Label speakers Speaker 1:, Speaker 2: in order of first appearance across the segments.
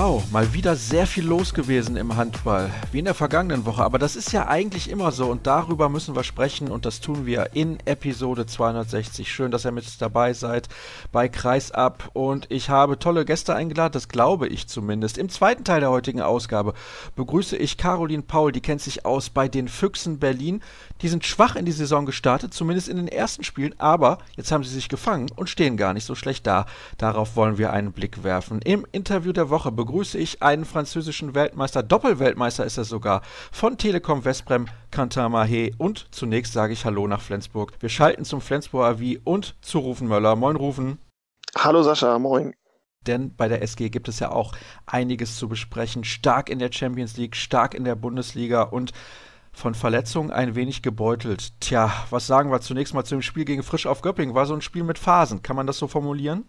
Speaker 1: Wow, mal wieder sehr viel los gewesen im Handball, wie in der vergangenen Woche. Aber das ist ja eigentlich immer so und darüber müssen wir sprechen und das tun wir in Episode 260. Schön, dass ihr mit dabei seid bei Kreisab und ich habe tolle Gäste eingeladen, das glaube ich zumindest. Im zweiten Teil der heutigen Ausgabe begrüße ich Caroline Paul, die kennt sich aus bei den Füchsen Berlin. Die sind schwach in die Saison gestartet, zumindest in den ersten Spielen, aber jetzt haben sie sich gefangen und stehen gar nicht so schlecht da. Darauf wollen wir einen Blick werfen. Im Interview der Woche begrüße begrüße ich einen französischen Weltmeister, Doppelweltmeister ist er sogar, von Telekom Westbrem, Quentin Mahé. Und zunächst sage ich Hallo nach Flensburg. Wir schalten zum Flensburg AV und zu Rufen Möller. Moin Rufen.
Speaker 2: Hallo Sascha, moin.
Speaker 1: Denn bei der SG gibt es ja auch einiges zu besprechen. Stark in der Champions League, stark in der Bundesliga und von Verletzungen ein wenig gebeutelt. Tja, was sagen wir zunächst mal zu dem Spiel gegen Frisch auf Göpping? War so ein Spiel mit Phasen, kann man das so formulieren?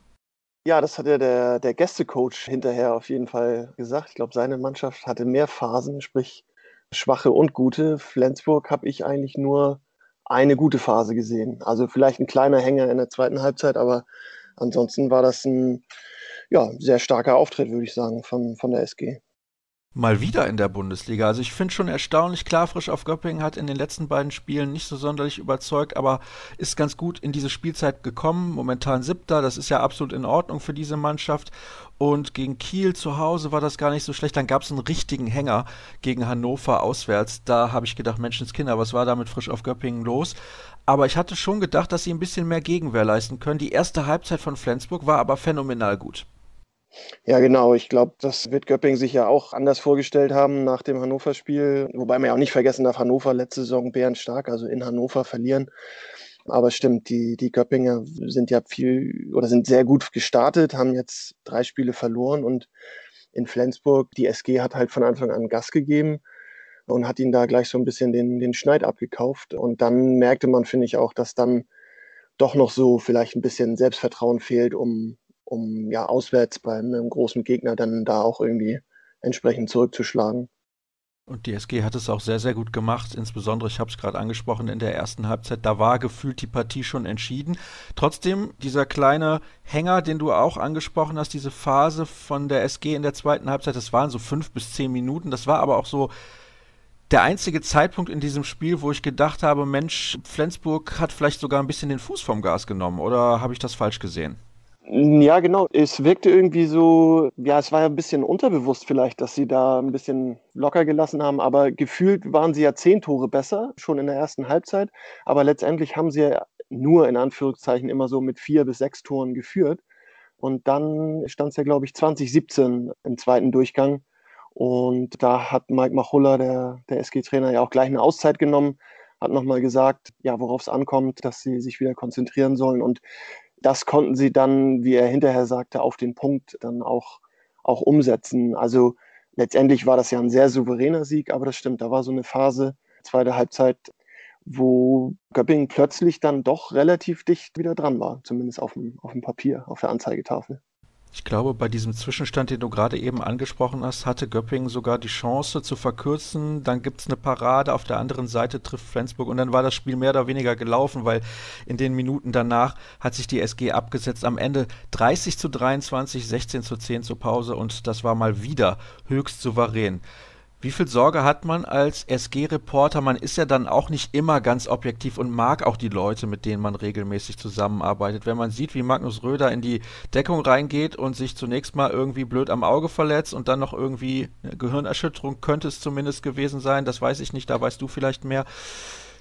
Speaker 2: Ja, das hat ja der, der Gästecoach hinterher auf jeden Fall gesagt. Ich glaube, seine Mannschaft hatte mehr Phasen, sprich schwache und gute. Flensburg habe ich eigentlich nur eine gute Phase gesehen. Also vielleicht ein kleiner Hänger in der zweiten Halbzeit, aber ansonsten war das ein ja, sehr starker Auftritt, würde ich sagen, von, von der SG
Speaker 1: mal wieder in der Bundesliga. Also ich finde schon erstaunlich, klar, Frisch auf Göppingen hat in den letzten beiden Spielen nicht so sonderlich überzeugt, aber ist ganz gut in diese Spielzeit gekommen. Momentan siebter, das ist ja absolut in Ordnung für diese Mannschaft. Und gegen Kiel zu Hause war das gar nicht so schlecht. Dann gab es einen richtigen Hänger gegen Hannover auswärts. Da habe ich gedacht, Menschenskinder, was war da mit Frisch auf Göppingen los? Aber ich hatte schon gedacht, dass sie ein bisschen mehr Gegenwehr leisten können. Die erste Halbzeit von Flensburg war aber phänomenal gut.
Speaker 2: Ja, genau. Ich glaube, das wird Göpping sich ja auch anders vorgestellt haben nach dem Hannover-Spiel. Wobei man ja auch nicht vergessen darf, Hannover letzte Saison bärenstark, also in Hannover verlieren. Aber stimmt, die, die Göppinger sind ja viel oder sind sehr gut gestartet, haben jetzt drei Spiele verloren und in Flensburg, die SG hat halt von Anfang an Gas gegeben und hat ihnen da gleich so ein bisschen den, den Schneid abgekauft. Und dann merkte man, finde ich, auch, dass dann doch noch so vielleicht ein bisschen Selbstvertrauen fehlt, um, um ja auswärts bei einem großen Gegner dann da auch irgendwie entsprechend zurückzuschlagen.
Speaker 1: Und die SG hat es auch sehr, sehr gut gemacht. Insbesondere, ich habe es gerade angesprochen, in der ersten Halbzeit, da war gefühlt die Partie schon entschieden. Trotzdem, dieser kleine Hänger, den du auch angesprochen hast, diese Phase von der SG in der zweiten Halbzeit, das waren so fünf bis zehn Minuten. Das war aber auch so der einzige Zeitpunkt in diesem Spiel, wo ich gedacht habe, Mensch, Flensburg hat vielleicht sogar ein bisschen den Fuß vom Gas genommen. Oder habe ich das falsch gesehen?
Speaker 2: Ja, genau. Es wirkte irgendwie so, ja, es war ja ein bisschen unterbewusst vielleicht, dass sie da ein bisschen locker gelassen haben, aber gefühlt waren sie ja zehn Tore besser, schon in der ersten Halbzeit. Aber letztendlich haben sie ja nur in Anführungszeichen immer so mit vier bis sechs Toren geführt. Und dann stand es ja, glaube ich, 2017 im zweiten Durchgang. Und da hat Mike Machulla, der, der SG-Trainer, ja auch gleich eine Auszeit genommen, hat nochmal gesagt, ja, worauf es ankommt, dass sie sich wieder konzentrieren sollen. Und das konnten sie dann, wie er hinterher sagte, auf den Punkt dann auch, auch umsetzen. Also letztendlich war das ja ein sehr souveräner Sieg, aber das stimmt, da war so eine Phase, zweite Halbzeit, wo Göppingen plötzlich dann doch relativ dicht wieder dran war, zumindest auf dem, auf dem Papier, auf der Anzeigetafel.
Speaker 1: Ich glaube, bei diesem Zwischenstand, den du gerade eben angesprochen hast, hatte Göppingen sogar die Chance zu verkürzen. Dann gibt es eine Parade, auf der anderen Seite trifft Flensburg und dann war das Spiel mehr oder weniger gelaufen, weil in den Minuten danach hat sich die SG abgesetzt. Am Ende 30 zu 23, 16 zu 10 zur Pause und das war mal wieder höchst souverän. Wie viel Sorge hat man als SG-Reporter? Man ist ja dann auch nicht immer ganz objektiv und mag auch die Leute, mit denen man regelmäßig zusammenarbeitet. Wenn man sieht, wie Magnus Röder in die Deckung reingeht und sich zunächst mal irgendwie blöd am Auge verletzt und dann noch irgendwie eine Gehirnerschütterung könnte es zumindest gewesen sein, das weiß ich nicht, da weißt du vielleicht mehr.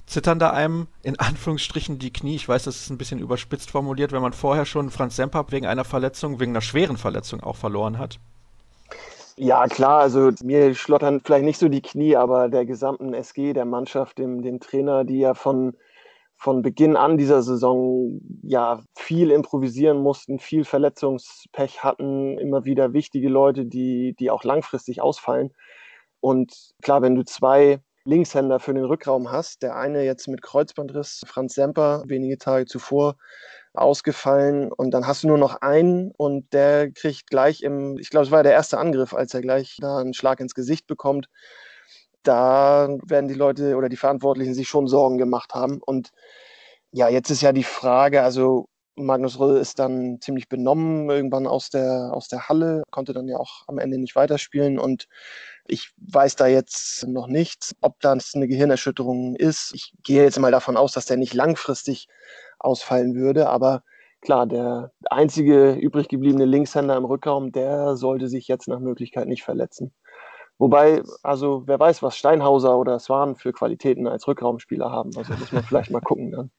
Speaker 1: Zittern da einem in Anführungsstrichen die Knie? Ich weiß, das ist ein bisschen überspitzt formuliert, wenn man vorher schon Franz Sempap wegen einer Verletzung, wegen einer schweren Verletzung auch verloren hat.
Speaker 2: Ja, klar, also mir schlottern vielleicht nicht so die Knie, aber der gesamten SG, der Mannschaft, dem, dem Trainer, die ja von, von Beginn an dieser Saison ja viel improvisieren mussten, viel Verletzungspech hatten, immer wieder wichtige Leute, die, die auch langfristig ausfallen. Und klar, wenn du zwei Linkshänder für den Rückraum hast. Der eine jetzt mit Kreuzbandriss, Franz Semper, wenige Tage zuvor ausgefallen und dann hast du nur noch einen und der kriegt gleich im, ich glaube, es war der erste Angriff, als er gleich da einen Schlag ins Gesicht bekommt. Da werden die Leute oder die Verantwortlichen sich schon Sorgen gemacht haben. Und ja, jetzt ist ja die Frage, also Magnus Röll ist dann ziemlich benommen irgendwann aus der, aus der Halle, konnte dann ja auch am Ende nicht weiterspielen und ich weiß da jetzt noch nichts, ob das eine Gehirnerschütterung ist. Ich gehe jetzt mal davon aus, dass der nicht langfristig ausfallen würde, aber klar, der einzige übrig gebliebene Linkshänder im Rückraum, der sollte sich jetzt nach Möglichkeit nicht verletzen. Wobei, also wer weiß, was Steinhauser oder Swan für Qualitäten als Rückraumspieler haben. Also muss man vielleicht mal gucken dann.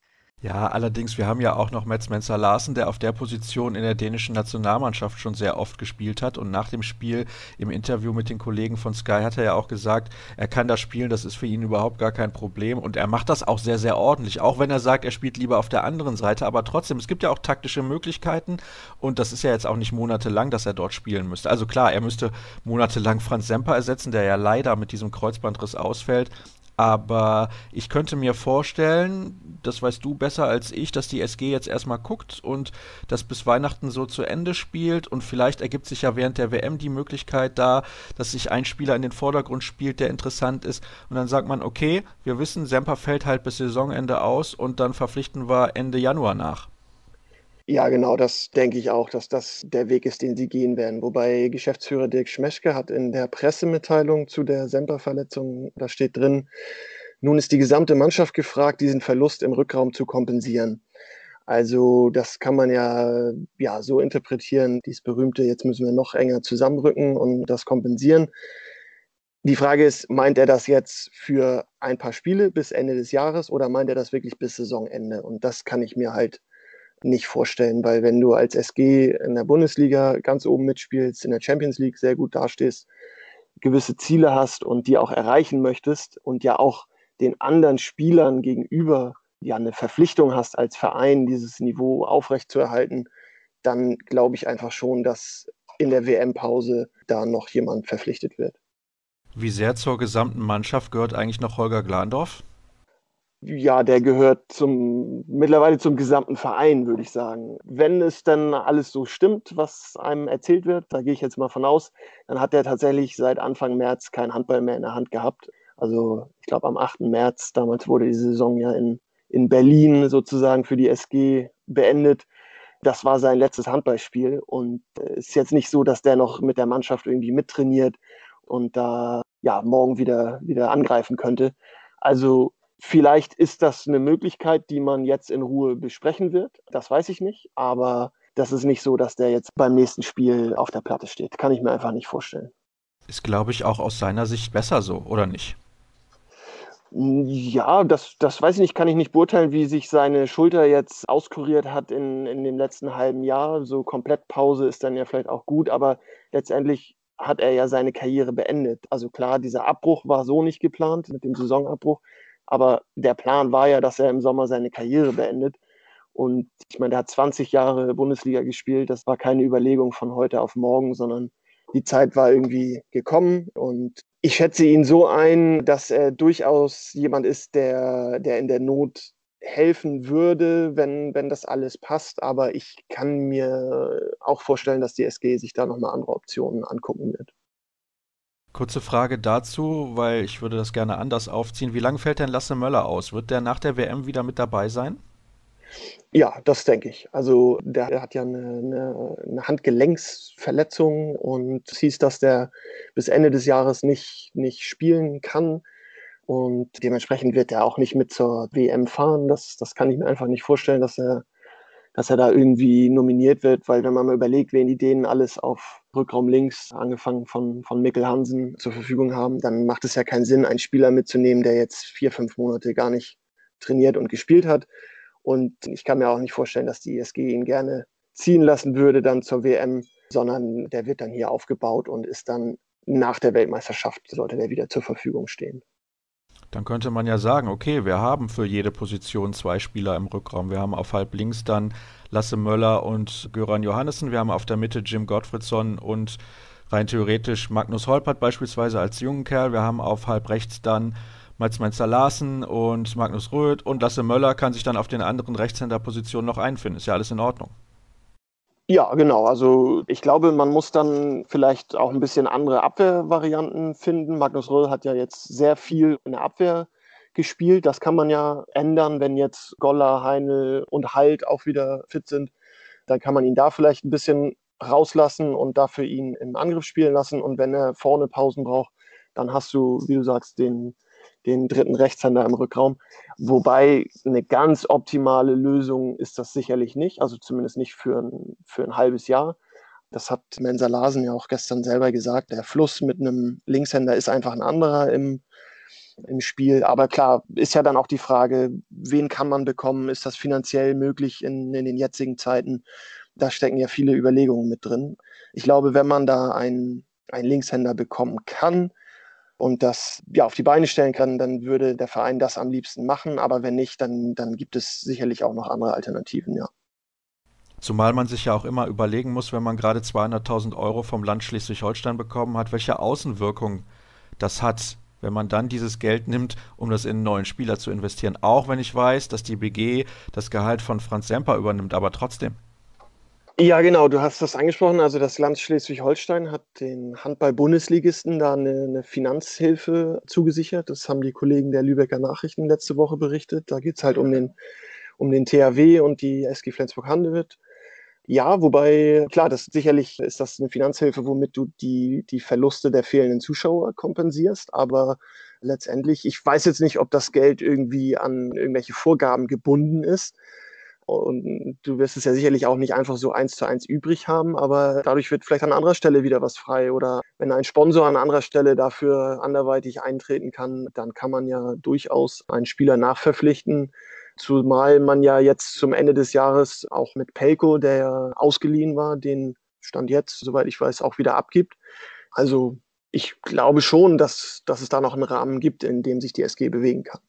Speaker 1: Ja, allerdings, wir haben ja auch noch Mats Menzer Larsen, der auf der Position in der dänischen Nationalmannschaft schon sehr oft gespielt hat. Und nach dem Spiel im Interview mit den Kollegen von Sky hat er ja auch gesagt, er kann das spielen, das ist für ihn überhaupt gar kein Problem. Und er macht das auch sehr, sehr ordentlich. Auch wenn er sagt, er spielt lieber auf der anderen Seite. Aber trotzdem, es gibt ja auch taktische Möglichkeiten. Und das ist ja jetzt auch nicht monatelang, dass er dort spielen müsste. Also klar, er müsste monatelang Franz Semper ersetzen, der ja leider mit diesem Kreuzbandriss ausfällt. Aber ich könnte mir vorstellen, das weißt du besser als ich, dass die SG jetzt erstmal guckt und das bis Weihnachten so zu Ende spielt. Und vielleicht ergibt sich ja während der WM die Möglichkeit da, dass sich ein Spieler in den Vordergrund spielt, der interessant ist. Und dann sagt man, okay, wir wissen, Semper fällt halt bis Saisonende aus und dann verpflichten wir Ende Januar nach.
Speaker 2: Ja, genau, das denke ich auch, dass das der Weg ist, den sie gehen werden. Wobei Geschäftsführer Dirk Schmeschke hat in der Pressemitteilung zu der Semper-Verletzung, da steht drin, nun ist die gesamte Mannschaft gefragt, diesen Verlust im Rückraum zu kompensieren. Also das kann man ja, ja so interpretieren, dieses berühmte, jetzt müssen wir noch enger zusammenrücken und das kompensieren. Die Frage ist, meint er das jetzt für ein paar Spiele bis Ende des Jahres oder meint er das wirklich bis Saisonende? Und das kann ich mir halt nicht vorstellen, weil wenn du als SG in der Bundesliga ganz oben mitspielst, in der Champions League sehr gut dastehst, gewisse Ziele hast und die auch erreichen möchtest und ja auch den anderen Spielern gegenüber ja eine Verpflichtung hast als Verein, dieses Niveau aufrechtzuerhalten, dann glaube ich einfach schon, dass in der WM-Pause da noch jemand verpflichtet wird.
Speaker 1: Wie sehr zur gesamten Mannschaft gehört eigentlich noch Holger Glandorf?
Speaker 2: Ja, der gehört zum, mittlerweile zum gesamten Verein, würde ich sagen. Wenn es dann alles so stimmt, was einem erzählt wird, da gehe ich jetzt mal von aus, dann hat er tatsächlich seit Anfang März kein Handball mehr in der Hand gehabt. Also ich glaube am 8. März, damals wurde die Saison ja in, in Berlin sozusagen für die SG beendet. Das war sein letztes Handballspiel und es ist jetzt nicht so, dass der noch mit der Mannschaft irgendwie mittrainiert und da ja morgen wieder, wieder angreifen könnte. Also Vielleicht ist das eine Möglichkeit, die man jetzt in Ruhe besprechen wird. Das weiß ich nicht. Aber das ist nicht so, dass der jetzt beim nächsten Spiel auf der Platte steht. Kann ich mir einfach nicht vorstellen.
Speaker 1: Ist, glaube ich, auch aus seiner Sicht besser so, oder nicht?
Speaker 2: Ja, das, das weiß ich nicht, kann ich nicht beurteilen, wie sich seine Schulter jetzt auskuriert hat in, in dem letzten halben Jahr. So komplett Pause ist dann ja vielleicht auch gut, aber letztendlich hat er ja seine Karriere beendet. Also klar, dieser Abbruch war so nicht geplant mit dem Saisonabbruch, aber der Plan war ja, dass er im Sommer seine Karriere beendet. Und ich meine, der hat 20 Jahre Bundesliga gespielt. Das war keine Überlegung von heute auf morgen, sondern die Zeit war irgendwie gekommen. Und ich schätze ihn so ein, dass er durchaus jemand ist, der, der in der Not helfen würde, wenn, wenn das alles passt. Aber ich kann mir auch vorstellen, dass die SG sich da nochmal andere Optionen angucken wird.
Speaker 1: Kurze Frage dazu, weil ich würde das gerne anders aufziehen. Wie lange fällt denn Lasse Möller aus? Wird der nach der WM wieder mit dabei sein?
Speaker 2: Ja, das denke ich. Also der hat ja eine, eine, eine, Handgelenksverletzung und es hieß, dass der bis Ende des Jahres nicht, nicht spielen kann. Und dementsprechend wird er auch nicht mit zur WM fahren. Das, das kann ich mir einfach nicht vorstellen, dass er dass er da irgendwie nominiert wird, weil wenn man mal überlegt, wen die denen alles auf Rückraum links, angefangen von, von Mikkel Hansen, zur Verfügung haben, dann macht es ja keinen Sinn, einen Spieler mitzunehmen, der jetzt vier, fünf Monate gar nicht trainiert und gespielt hat. Und ich kann mir auch nicht vorstellen, dass die ISG ihn gerne ziehen lassen würde dann zur WM, sondern der wird dann hier aufgebaut und ist dann nach der Weltmeisterschaft, sollte der wieder zur Verfügung stehen.
Speaker 1: Dann könnte man ja sagen, okay, wir haben für jede Position zwei Spieler im Rückraum. Wir haben auf halb links dann Lasse Möller und Göran Johannessen. Wir haben auf der Mitte Jim Gottfriedson und rein theoretisch Magnus Holpert beispielsweise als jungen Kerl. Wir haben auf halb rechts dann Mats Menzer Larsen und Magnus Röth und Lasse Möller kann sich dann auf den anderen Rechtshänderpositionen noch einfinden. Ist ja alles in Ordnung.
Speaker 2: Ja, genau. Also ich glaube, man muss dann vielleicht auch ein bisschen andere Abwehrvarianten finden. Magnus Röhl hat ja jetzt sehr viel in der Abwehr gespielt. Das kann man ja ändern, wenn jetzt Goller, Heinl und Halt auch wieder fit sind. Dann kann man ihn da vielleicht ein bisschen rauslassen und dafür ihn im Angriff spielen lassen. Und wenn er vorne Pausen braucht, dann hast du, wie du sagst, den den dritten Rechtshänder im Rückraum. Wobei eine ganz optimale Lösung ist das sicherlich nicht, also zumindest nicht für ein, für ein halbes Jahr. Das hat Mensa Larsen ja auch gestern selber gesagt. Der Fluss mit einem Linkshänder ist einfach ein anderer im, im Spiel. Aber klar, ist ja dann auch die Frage, wen kann man bekommen? Ist das finanziell möglich in, in den jetzigen Zeiten? Da stecken ja viele Überlegungen mit drin. Ich glaube, wenn man da einen, einen Linkshänder bekommen kann, und das ja, auf die Beine stellen kann, dann würde der Verein das am liebsten machen. Aber wenn nicht, dann, dann gibt es sicherlich auch noch andere Alternativen, ja.
Speaker 1: Zumal man sich ja auch immer überlegen muss, wenn man gerade 200.000 Euro vom Land Schleswig-Holstein bekommen hat, welche Außenwirkung das hat, wenn man dann dieses Geld nimmt, um das in einen neuen Spieler zu investieren. Auch wenn ich weiß, dass die BG das Gehalt von Franz Semper übernimmt, aber trotzdem.
Speaker 2: Ja, genau, du hast das angesprochen. Also das Land Schleswig-Holstein hat den Handball-Bundesligisten da eine, eine, Finanzhilfe zugesichert. Das haben die Kollegen der Lübecker Nachrichten letzte Woche berichtet. Da geht es halt um den, um den THW und die SG Flensburg-Handewitt. Ja, wobei, klar, das sicherlich ist das eine Finanzhilfe, womit du die, die Verluste der fehlenden Zuschauer kompensierst. Aber letztendlich, ich weiß jetzt nicht, ob das Geld irgendwie an irgendwelche Vorgaben gebunden ist und du wirst es ja sicherlich auch nicht einfach so eins zu eins übrig haben, aber dadurch wird vielleicht an anderer Stelle wieder was frei. Oder wenn ein Sponsor an anderer Stelle dafür anderweitig eintreten kann, dann kann man ja durchaus einen Spieler nachverpflichten. Zumal man ja jetzt zum Ende des Jahres auch mit Pelko, der ja ausgeliehen war, den Stand jetzt, soweit ich weiß, auch wieder abgibt. Also ich glaube schon, dass, dass es da noch einen Rahmen gibt, in dem sich die SG bewegen kann.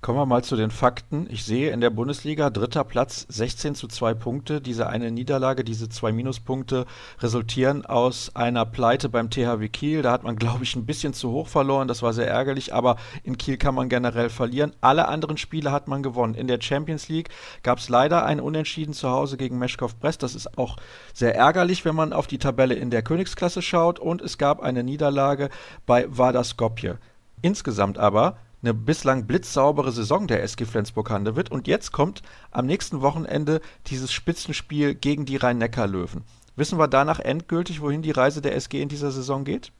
Speaker 1: Kommen wir mal zu den Fakten. Ich sehe in der Bundesliga dritter Platz 16 zu 2 Punkte. Diese eine Niederlage, diese zwei Minuspunkte resultieren aus einer Pleite beim THW Kiel. Da hat man, glaube ich, ein bisschen zu hoch verloren. Das war sehr ärgerlich, aber in Kiel kann man generell verlieren. Alle anderen Spiele hat man gewonnen. In der Champions League gab es leider ein Unentschieden zu Hause gegen Meschkow Brest. Das ist auch sehr ärgerlich, wenn man auf die Tabelle in der Königsklasse schaut. Und es gab eine Niederlage bei Vardar Skopje. Insgesamt aber eine bislang blitzsaubere Saison der SG Flensburg-Handewitt und jetzt kommt am nächsten Wochenende dieses Spitzenspiel gegen die Rhein-Neckar-Löwen. Wissen wir danach endgültig, wohin die Reise der SG in dieser Saison geht?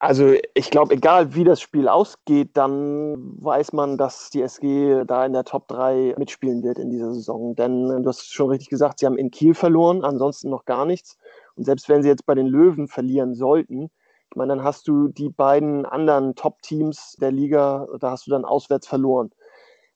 Speaker 2: Also ich glaube, egal wie das Spiel ausgeht, dann weiß man, dass die SG da in der Top 3 mitspielen wird in dieser Saison. Denn du hast schon richtig gesagt, sie haben in Kiel verloren, ansonsten noch gar nichts. Und selbst wenn sie jetzt bei den Löwen verlieren sollten, meine, dann hast du die beiden anderen Top-Teams der Liga, da hast du dann auswärts verloren.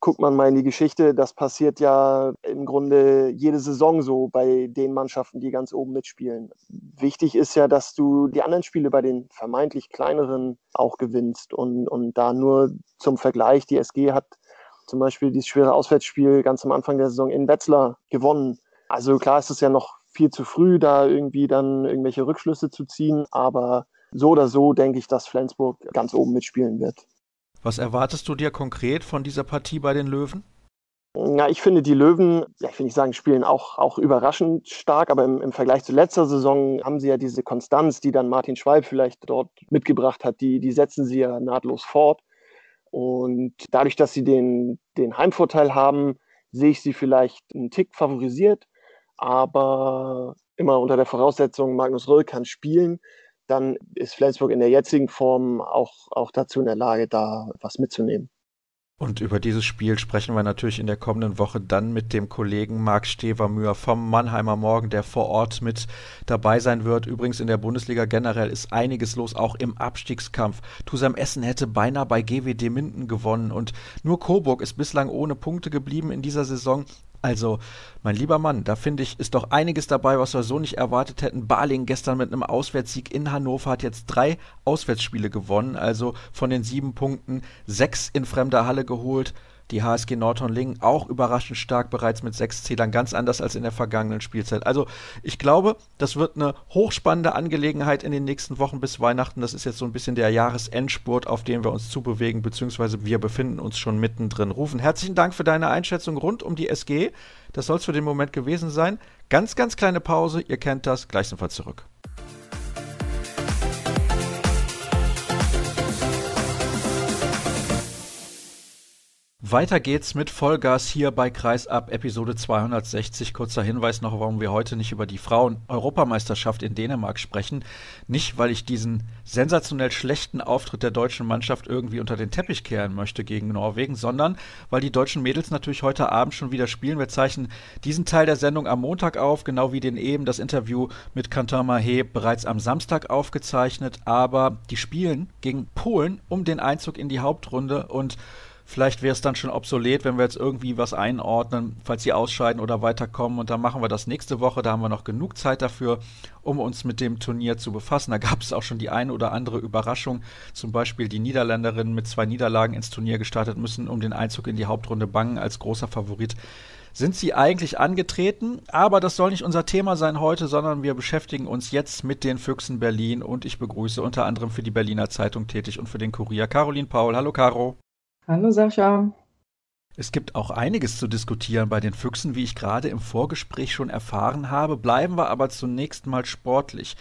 Speaker 2: Guckt man mal in die Geschichte, das passiert ja im Grunde jede Saison so bei den Mannschaften, die ganz oben mitspielen. Wichtig ist ja, dass du die anderen Spiele bei den vermeintlich kleineren auch gewinnst. Und, und da nur zum Vergleich, die SG hat zum Beispiel dieses schwere Auswärtsspiel ganz am Anfang der Saison in Wetzlar gewonnen. Also klar ist es ja noch viel zu früh, da irgendwie dann irgendwelche Rückschlüsse zu ziehen, aber so oder so denke ich, dass Flensburg ganz oben mitspielen wird.
Speaker 1: Was erwartest du dir konkret von dieser Partie bei den Löwen?
Speaker 2: Ja, ich finde, die Löwen, ja, ich will nicht sagen, spielen auch, auch überraschend stark, aber im, im Vergleich zu letzter Saison haben sie ja diese Konstanz, die dann Martin Schwalb vielleicht dort mitgebracht hat, die, die setzen sie ja nahtlos fort. Und dadurch, dass sie den, den Heimvorteil haben, sehe ich sie vielleicht einen Tick favorisiert, aber immer unter der Voraussetzung, Magnus Röll kann spielen dann ist Flensburg in der jetzigen Form auch, auch dazu in der Lage, da was mitzunehmen.
Speaker 1: Und über dieses Spiel sprechen wir natürlich in der kommenden Woche dann mit dem Kollegen Marc Stevermühr vom Mannheimer Morgen, der vor Ort mit dabei sein wird. Übrigens in der Bundesliga generell ist einiges los, auch im Abstiegskampf. Tusam Essen hätte beinahe bei GWD Minden gewonnen und nur Coburg ist bislang ohne Punkte geblieben in dieser Saison. Also, mein lieber Mann, da finde ich, ist doch einiges dabei, was wir so nicht erwartet hätten. Baling gestern mit einem Auswärtssieg in Hannover hat jetzt drei Auswärtsspiele gewonnen, also von den sieben Punkten sechs in fremder Halle geholt. Die HSG Nordhorn-Lingen auch überraschend stark bereits mit sechs Zählern, ganz anders als in der vergangenen Spielzeit. Also ich glaube, das wird eine hochspannende Angelegenheit in den nächsten Wochen bis Weihnachten. Das ist jetzt so ein bisschen der Jahresendspurt, auf dem wir uns zubewegen, beziehungsweise wir befinden uns schon mittendrin. Rufen, herzlichen Dank für deine Einschätzung rund um die SG. Das soll es für den Moment gewesen sein. Ganz, ganz kleine Pause, ihr kennt das, gleich sind wir zurück. Weiter geht's mit Vollgas hier bei Kreisab Episode 260. Kurzer Hinweis noch, warum wir heute nicht über die Frauen-Europameisterschaft in Dänemark sprechen. Nicht, weil ich diesen sensationell schlechten Auftritt der deutschen Mannschaft irgendwie unter den Teppich kehren möchte gegen Norwegen, sondern weil die deutschen Mädels natürlich heute Abend schon wieder spielen. Wir zeichnen diesen Teil der Sendung am Montag auf, genau wie den eben das Interview mit Quentin Mahé bereits am Samstag aufgezeichnet. Aber die spielen gegen Polen um den Einzug in die Hauptrunde und Vielleicht wäre es dann schon obsolet, wenn wir jetzt irgendwie was einordnen, falls sie ausscheiden oder weiterkommen. Und dann machen wir das nächste Woche. Da haben wir noch genug Zeit dafür, um uns mit dem Turnier zu befassen. Da gab es auch schon die eine oder andere Überraschung. Zum Beispiel die Niederländerinnen mit zwei Niederlagen ins Turnier gestartet müssen, um den Einzug in die Hauptrunde bangen als großer Favorit sind sie eigentlich angetreten. Aber das soll nicht unser Thema sein heute, sondern wir beschäftigen uns jetzt mit den Füchsen Berlin und ich begrüße unter anderem für die Berliner Zeitung tätig und für den Kurier Caroline Paul. Hallo Caro.
Speaker 3: Hallo Sascha.
Speaker 1: Es gibt auch einiges zu diskutieren bei den Füchsen, wie ich gerade im Vorgespräch schon erfahren habe. Bleiben wir aber zunächst mal sportlich.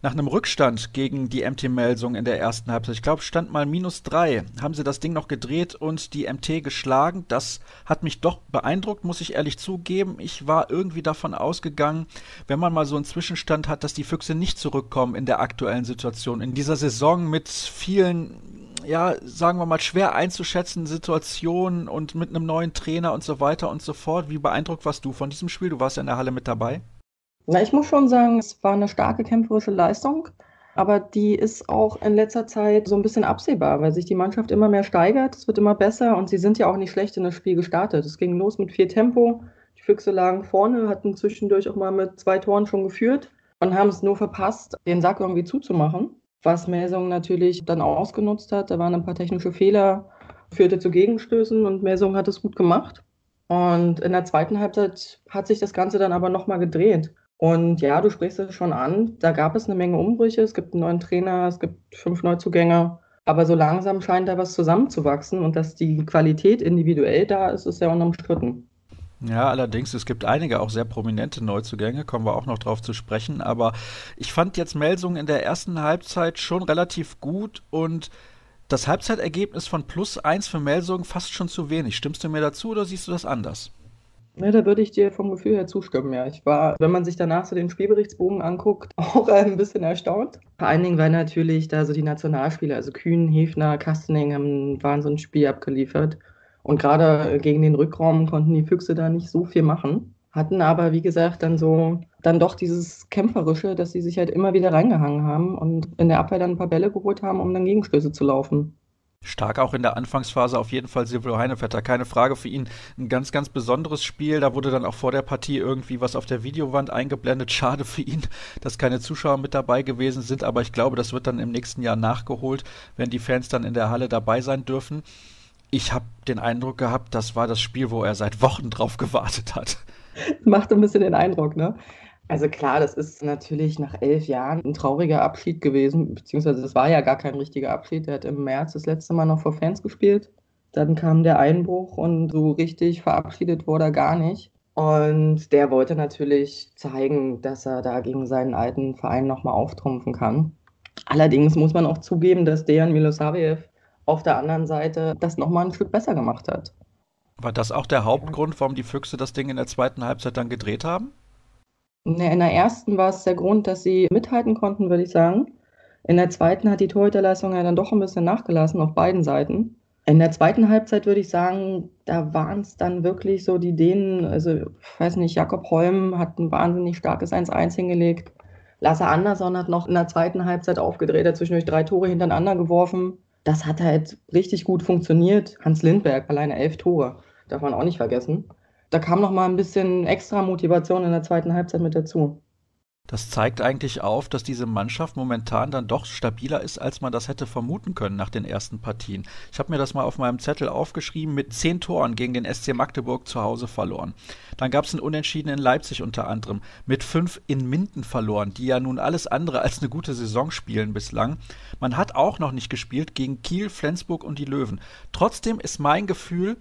Speaker 1: Nach einem Rückstand gegen die MT Melsung in der ersten Halbzeit, ich glaube, stand mal minus drei, haben sie das Ding noch gedreht und die MT geschlagen. Das hat mich doch beeindruckt, muss ich ehrlich zugeben. Ich war irgendwie davon ausgegangen, wenn man mal so einen Zwischenstand hat, dass die Füchse nicht zurückkommen in der aktuellen Situation. In dieser Saison mit vielen ja, sagen wir mal, schwer einzuschätzende Situation und mit einem neuen Trainer und so weiter und so fort. Wie beeindruckt warst du von diesem Spiel? Du warst ja in der Halle mit dabei.
Speaker 3: Na, ich muss schon sagen, es war eine starke kämpferische Leistung, aber die ist auch in letzter Zeit so ein bisschen absehbar, weil sich die Mannschaft immer mehr steigert, es wird immer besser und sie sind ja auch nicht schlecht in das Spiel gestartet. Es ging los mit viel Tempo, die Füchse lagen vorne, hatten zwischendurch auch mal mit zwei Toren schon geführt und haben es nur verpasst, den Sack irgendwie zuzumachen was Melsung natürlich dann auch ausgenutzt hat. Da waren ein paar technische Fehler, führte zu Gegenstößen und Melsung hat es gut gemacht. Und in der zweiten Halbzeit hat sich das Ganze dann aber nochmal gedreht. Und ja, du sprichst es schon an, da gab es eine Menge Umbrüche, es gibt einen neuen Trainer, es gibt fünf Neuzugänge. Aber so langsam scheint da was zusammenzuwachsen und dass die Qualität individuell da ist, ist ja unumstritten.
Speaker 1: Ja, allerdings, es gibt einige auch sehr prominente Neuzugänge, kommen wir auch noch drauf zu sprechen. Aber ich fand jetzt Melsung in der ersten Halbzeit schon relativ gut und das Halbzeitergebnis von plus eins für Melsung fast schon zu wenig. Stimmst du mir dazu oder siehst du das anders?
Speaker 3: Ja, da würde ich dir vom Gefühl her zustimmen, ja. Ich war, wenn man sich danach so den Spielberichtsbogen anguckt, auch ein bisschen erstaunt. Vor allen Dingen, weil natürlich da so die Nationalspieler, also Kühn, Hefner, Kastening haben ein Wahnsinnsspiel abgeliefert. Und gerade gegen den Rückraum konnten die Füchse da nicht so viel machen. Hatten aber, wie gesagt, dann so, dann doch dieses Kämpferische, dass sie sich halt immer wieder reingehangen haben und in der Abwehr dann ein paar Bälle geholt haben, um dann Gegenstöße zu laufen.
Speaker 1: Stark auch in der Anfangsphase auf jeden Fall Silvio Heinevetter. Keine Frage für ihn. Ein ganz, ganz besonderes Spiel. Da wurde dann auch vor der Partie irgendwie was auf der Videowand eingeblendet. Schade für ihn, dass keine Zuschauer mit dabei gewesen sind. Aber ich glaube, das wird dann im nächsten Jahr nachgeholt, wenn die Fans dann in der Halle dabei sein dürfen ich habe den Eindruck gehabt, das war das Spiel, wo er seit Wochen drauf gewartet hat.
Speaker 3: Macht ein bisschen den Eindruck, ne? Also klar, das ist natürlich nach elf Jahren ein trauriger Abschied gewesen, beziehungsweise das war ja gar kein richtiger Abschied. Er hat im März das letzte Mal noch vor Fans gespielt. Dann kam der Einbruch und so richtig verabschiedet wurde er gar nicht. Und der wollte natürlich zeigen, dass er da gegen seinen alten Verein nochmal auftrumpfen kann. Allerdings muss man auch zugeben, dass Dejan Milosavljev auf der anderen Seite das nochmal ein Stück besser gemacht hat.
Speaker 1: War das auch der Hauptgrund, warum die Füchse das Ding in der zweiten Halbzeit dann gedreht haben?
Speaker 3: In der ersten war es der Grund, dass sie mithalten konnten, würde ich sagen. In der zweiten hat die Torhüterleistung ja dann doch ein bisschen nachgelassen auf beiden Seiten. In der zweiten Halbzeit würde ich sagen, da waren es dann wirklich so die Dänen, also ich weiß nicht, Jakob Holm hat ein wahnsinnig starkes 1-1 hingelegt. Lasse Andersson hat noch in der zweiten Halbzeit aufgedreht, hat zwischendurch drei Tore hintereinander geworfen das hat halt richtig gut funktioniert. Hans Lindberg, alleine elf Tore, darf man auch nicht vergessen. Da kam noch mal ein bisschen extra Motivation in der zweiten Halbzeit mit dazu.
Speaker 1: Das zeigt eigentlich auf, dass diese Mannschaft momentan dann doch stabiler ist, als man das hätte vermuten können nach den ersten Partien. Ich habe mir das mal auf meinem Zettel aufgeschrieben, mit zehn Toren gegen den SC Magdeburg zu Hause verloren. Dann gab es einen Unentschieden in Leipzig unter anderem, mit fünf in Minden verloren, die ja nun alles andere als eine gute Saison spielen bislang. Man hat auch noch nicht gespielt gegen Kiel, Flensburg und die Löwen. Trotzdem ist mein Gefühl,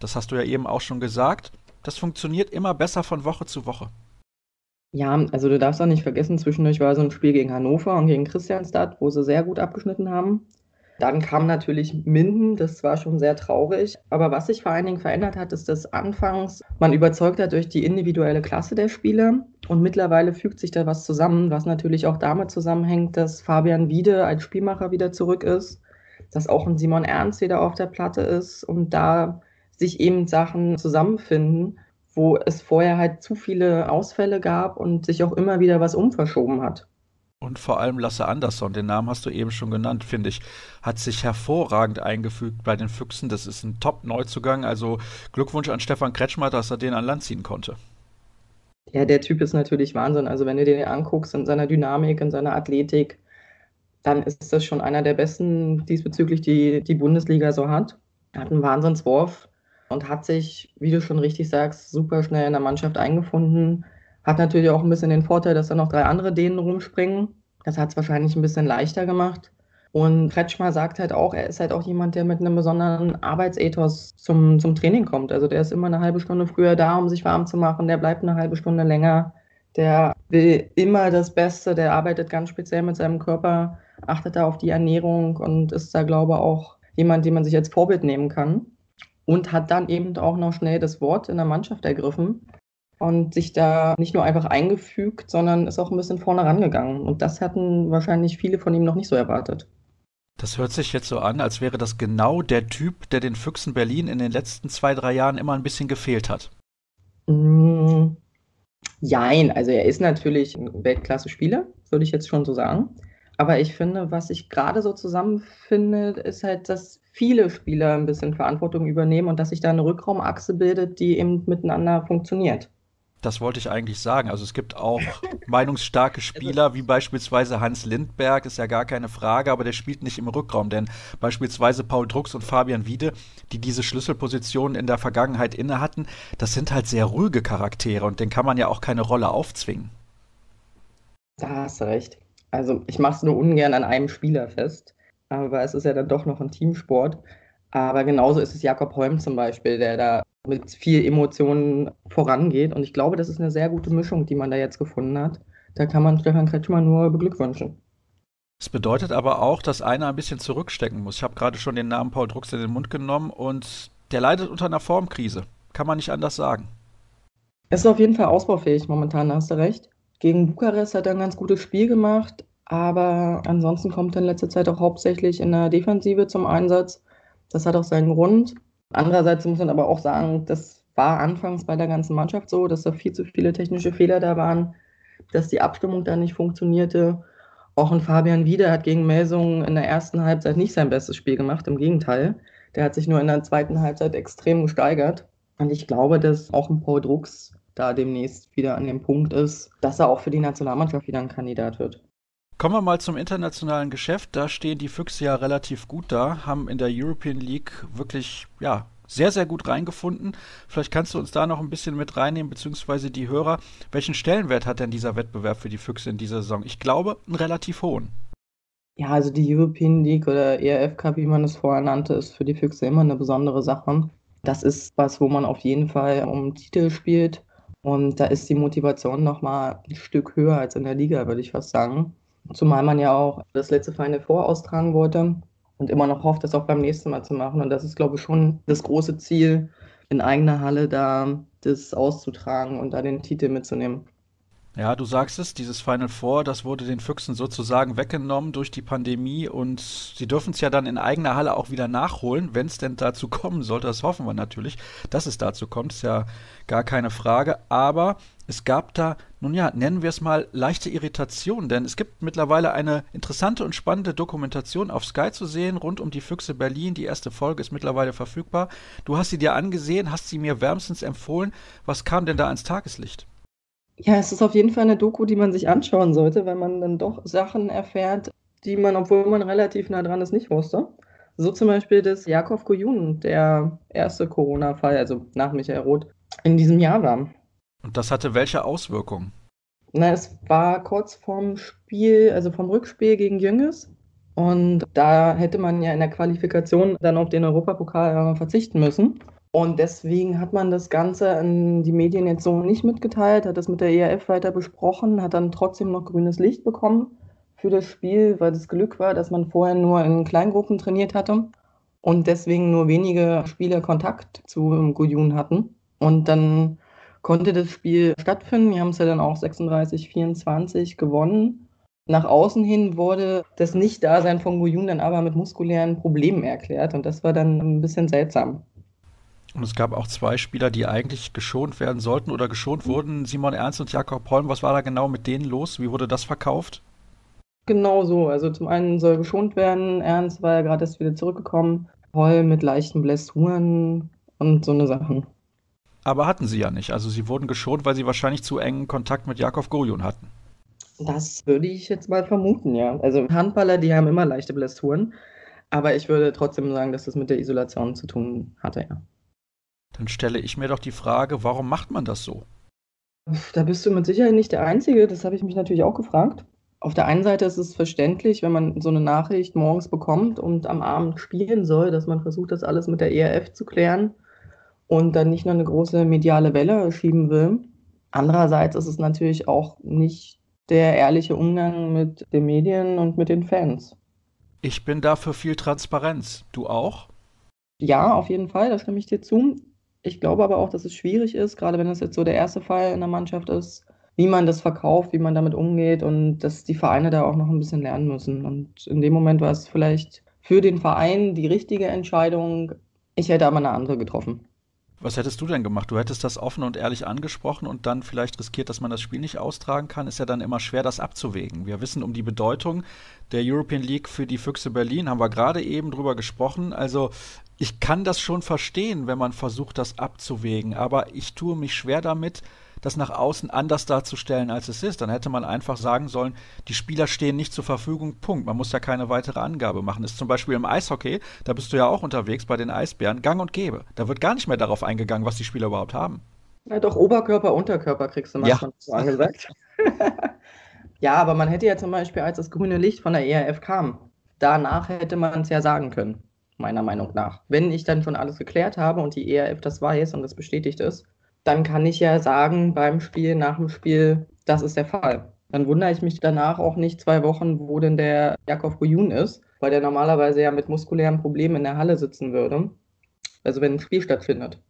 Speaker 1: das hast du ja eben auch schon gesagt, das funktioniert immer besser von Woche zu Woche.
Speaker 3: Ja, also du darfst auch nicht vergessen, zwischendurch war so ein Spiel gegen Hannover und gegen Christianstadt, wo sie sehr gut abgeschnitten haben. Dann kam natürlich Minden, das war schon sehr traurig. Aber was sich vor allen Dingen verändert hat, ist, dass anfangs man überzeugt hat durch die individuelle Klasse der Spieler. Und mittlerweile fügt sich da was zusammen, was natürlich auch damit zusammenhängt, dass Fabian Wiede als Spielmacher wieder zurück ist, dass auch ein Simon Ernst wieder auf der Platte ist und da sich eben Sachen zusammenfinden wo es vorher halt zu viele Ausfälle gab und sich auch immer wieder was umverschoben hat.
Speaker 1: Und vor allem Lasse Andersson, den Namen hast du eben schon genannt, finde ich, hat sich hervorragend eingefügt bei den Füchsen. Das ist ein Top-Neuzugang. Also Glückwunsch an Stefan Kretschmer, dass er den an Land ziehen konnte.
Speaker 3: Ja, der Typ ist natürlich Wahnsinn. Also wenn du den anguckst in seiner Dynamik, in seiner Athletik, dann ist das schon einer der besten diesbezüglich, die die Bundesliga so hat. Er hat einen Wahnsinnswurf und hat sich, wie du schon richtig sagst, super schnell in der Mannschaft eingefunden. Hat natürlich auch ein bisschen den Vorteil, dass da noch drei andere Dänen rumspringen. Das hat es wahrscheinlich ein bisschen leichter gemacht. Und Kretschmer sagt halt auch, er ist halt auch jemand, der mit einem besonderen Arbeitsethos zum, zum Training kommt. Also der ist immer eine halbe Stunde früher da, um sich warm zu machen. Der bleibt eine halbe Stunde länger. Der will immer das Beste. Der arbeitet ganz speziell mit seinem Körper, achtet da auf die Ernährung und ist da, glaube ich, auch jemand, den man sich als Vorbild nehmen kann und hat dann eben auch noch schnell das Wort in der Mannschaft ergriffen und sich da nicht nur einfach eingefügt, sondern ist auch ein bisschen vorne rangegangen. Und das hatten wahrscheinlich viele von ihm noch nicht so erwartet.
Speaker 1: Das hört sich jetzt so an, als wäre das genau der Typ, der den Füchsen Berlin in den letzten zwei, drei Jahren immer ein bisschen gefehlt hat.
Speaker 3: Mm, jein, also er ist natürlich ein Weltklasse-Spieler, würde ich jetzt schon so sagen. Aber ich finde, was ich gerade so zusammenfinde, ist halt, dass viele Spieler ein bisschen Verantwortung übernehmen und dass sich da eine Rückraumachse bildet, die eben miteinander funktioniert.
Speaker 1: Das wollte ich eigentlich sagen. Also es gibt auch meinungsstarke Spieler, wie beispielsweise Hans Lindberg, ist ja gar keine Frage, aber der spielt nicht im Rückraum, denn beispielsweise Paul Drucks und Fabian Wiede, die diese Schlüsselpositionen in der Vergangenheit inne hatten, das sind halt sehr ruhige Charaktere und denen kann man ja auch keine Rolle aufzwingen.
Speaker 3: Da hast du recht. Also ich mache es nur ungern an einem Spieler fest, aber es ist ja dann doch noch ein Teamsport. Aber genauso ist es Jakob Holm zum Beispiel, der da mit viel Emotionen vorangeht. Und ich glaube, das ist eine sehr gute Mischung, die man da jetzt gefunden hat. Da kann man Stefan Kretschmer nur beglückwünschen.
Speaker 1: Es bedeutet aber auch, dass einer ein bisschen zurückstecken muss. Ich habe gerade schon den Namen Paul Drucks in den Mund genommen und der leidet unter einer Formkrise. Kann man nicht anders sagen.
Speaker 3: Es ist auf jeden Fall ausbaufähig momentan, hast du recht. Gegen Bukarest hat er ein ganz gutes Spiel gemacht, aber ansonsten kommt er in letzter Zeit auch hauptsächlich in der Defensive zum Einsatz. Das hat auch seinen Grund. Andererseits muss man aber auch sagen, das war anfangs bei der ganzen Mannschaft so, dass da viel zu viele technische Fehler da waren, dass die Abstimmung da nicht funktionierte. Auch ein Fabian Wieder hat gegen Melsungen in der ersten Halbzeit nicht sein bestes Spiel gemacht, im Gegenteil. Der hat sich nur in der zweiten Halbzeit extrem gesteigert. Und ich glaube, dass auch ein Paul Drucks da demnächst wieder an dem Punkt ist, dass er auch für die Nationalmannschaft wieder ein Kandidat wird.
Speaker 1: Kommen wir mal zum internationalen Geschäft. Da stehen die Füchse ja relativ gut da, haben in der European League wirklich, ja, sehr, sehr gut reingefunden. Vielleicht kannst du uns da noch ein bisschen mit reinnehmen, beziehungsweise die Hörer. Welchen Stellenwert hat denn dieser Wettbewerb für die Füchse in dieser Saison? Ich glaube, einen relativ hohen.
Speaker 3: Ja, also die European League oder ERF Cup, wie man es vorher nannte, ist für die Füchse immer eine besondere Sache. Das ist was, wo man auf jeden Fall um Titel spielt. Und da ist die Motivation nochmal ein Stück höher als in der Liga, würde ich fast sagen. Zumal man ja auch das letzte Final Four austragen wollte und immer noch hofft, das auch beim nächsten Mal zu machen. Und das ist, glaube ich, schon das große Ziel, in eigener Halle da das auszutragen und da den Titel mitzunehmen.
Speaker 1: Ja, du sagst es, dieses Final Four, das wurde den Füchsen sozusagen weggenommen durch die Pandemie und sie dürfen es ja dann in eigener Halle auch wieder nachholen, wenn es denn dazu kommen sollte. Das hoffen wir natürlich, dass es dazu kommt, ist ja gar keine Frage. Aber es gab da, nun ja, nennen wir es mal leichte Irritation, denn es gibt mittlerweile eine interessante und spannende Dokumentation auf Sky zu sehen rund um die Füchse Berlin. Die erste Folge ist mittlerweile verfügbar. Du hast sie dir angesehen, hast sie mir wärmstens empfohlen. Was kam denn da ans Tageslicht?
Speaker 3: Ja, es ist auf jeden Fall eine Doku, die man sich anschauen sollte, weil man dann doch Sachen erfährt, die man, obwohl man relativ nah dran ist, nicht wusste. So zum Beispiel, dass Jakob Gojun der erste Corona-Fall, also nach Michael Roth, in diesem Jahr war.
Speaker 1: Und das hatte welche Auswirkungen?
Speaker 3: Na, es war kurz vorm Spiel, also vom Rückspiel gegen Jünges. Und da hätte man ja in der Qualifikation dann auf den Europapokal verzichten müssen. Und deswegen hat man das Ganze an die Medien jetzt so nicht mitgeteilt, hat das mit der ERF weiter besprochen, hat dann trotzdem noch grünes Licht bekommen für das Spiel, weil das Glück war, dass man vorher nur in Kleingruppen trainiert hatte und deswegen nur wenige Spieler Kontakt zu Guyun hatten. Und dann konnte das Spiel stattfinden. Wir haben es ja dann auch 36, 24 gewonnen. Nach außen hin wurde das Nicht-Dasein von Guyun dann aber mit muskulären Problemen erklärt und das war dann ein bisschen seltsam.
Speaker 1: Und es gab auch zwei Spieler, die eigentlich geschont werden sollten oder geschont wurden. Simon Ernst und Jakob Holm, was war da genau mit denen los? Wie wurde das verkauft?
Speaker 3: Genau so. Also zum einen soll geschont werden. Ernst war ja gerade erst wieder zurückgekommen. Holm mit leichten Blessuren und so eine Sachen.
Speaker 1: Aber hatten sie ja nicht. Also sie wurden geschont, weil sie wahrscheinlich zu engen Kontakt mit Jakob Gojun hatten.
Speaker 3: Das würde ich jetzt mal vermuten, ja. Also Handballer, die haben immer leichte Blessuren. Aber ich würde trotzdem sagen, dass das mit der Isolation zu tun hatte, ja.
Speaker 1: Dann stelle ich mir doch die Frage, warum macht man das so?
Speaker 3: Da bist du mit Sicherheit nicht der Einzige. Das habe ich mich natürlich auch gefragt. Auf der einen Seite ist es verständlich, wenn man so eine Nachricht morgens bekommt und am Abend spielen soll, dass man versucht, das alles mit der ERF zu klären und dann nicht nur eine große mediale Welle schieben will. Andererseits ist es natürlich auch nicht der ehrliche Umgang mit den Medien und mit den Fans.
Speaker 1: Ich bin dafür viel Transparenz. Du auch?
Speaker 3: Ja, auf jeden Fall, da stimme ich dir zu. Ich glaube aber auch, dass es schwierig ist, gerade wenn das jetzt so der erste Fall in der Mannschaft ist, wie man das verkauft, wie man damit umgeht und dass die Vereine da auch noch ein bisschen lernen müssen. Und in dem Moment war es vielleicht für den Verein die richtige Entscheidung. Ich hätte aber eine andere getroffen.
Speaker 1: Was hättest du denn gemacht? Du hättest das offen und ehrlich angesprochen und dann vielleicht riskiert, dass man das Spiel nicht austragen kann. Ist ja dann immer schwer, das abzuwägen. Wir wissen um die Bedeutung der European League für die Füchse Berlin, haben wir gerade eben drüber gesprochen. Also ich kann das schon verstehen, wenn man versucht, das abzuwägen, aber ich tue mich schwer damit, das nach außen anders darzustellen, als es ist. Dann hätte man einfach sagen sollen, die Spieler stehen nicht zur Verfügung, Punkt. Man muss ja keine weitere Angabe machen. Ist zum Beispiel im Eishockey, da bist du ja auch unterwegs bei den Eisbären, gang und gäbe. Da wird gar nicht mehr darauf eingegangen, was die Spieler überhaupt haben.
Speaker 3: Ja, doch, Oberkörper, Unterkörper kriegst du manchmal ja. so angesagt. ja, aber man hätte ja zum Beispiel, als das grüne Licht von der ERF kam, danach hätte man es ja sagen können, meiner Meinung nach. Wenn ich dann schon alles geklärt habe und die ERF das weiß und das bestätigt ist, dann kann ich ja sagen beim Spiel, nach dem Spiel, das ist der Fall. Dann wundere ich mich danach auch nicht zwei Wochen, wo denn der Jakov Gujun ist, weil der normalerweise ja mit muskulären Problemen in der Halle sitzen würde. Also wenn ein Spiel stattfindet.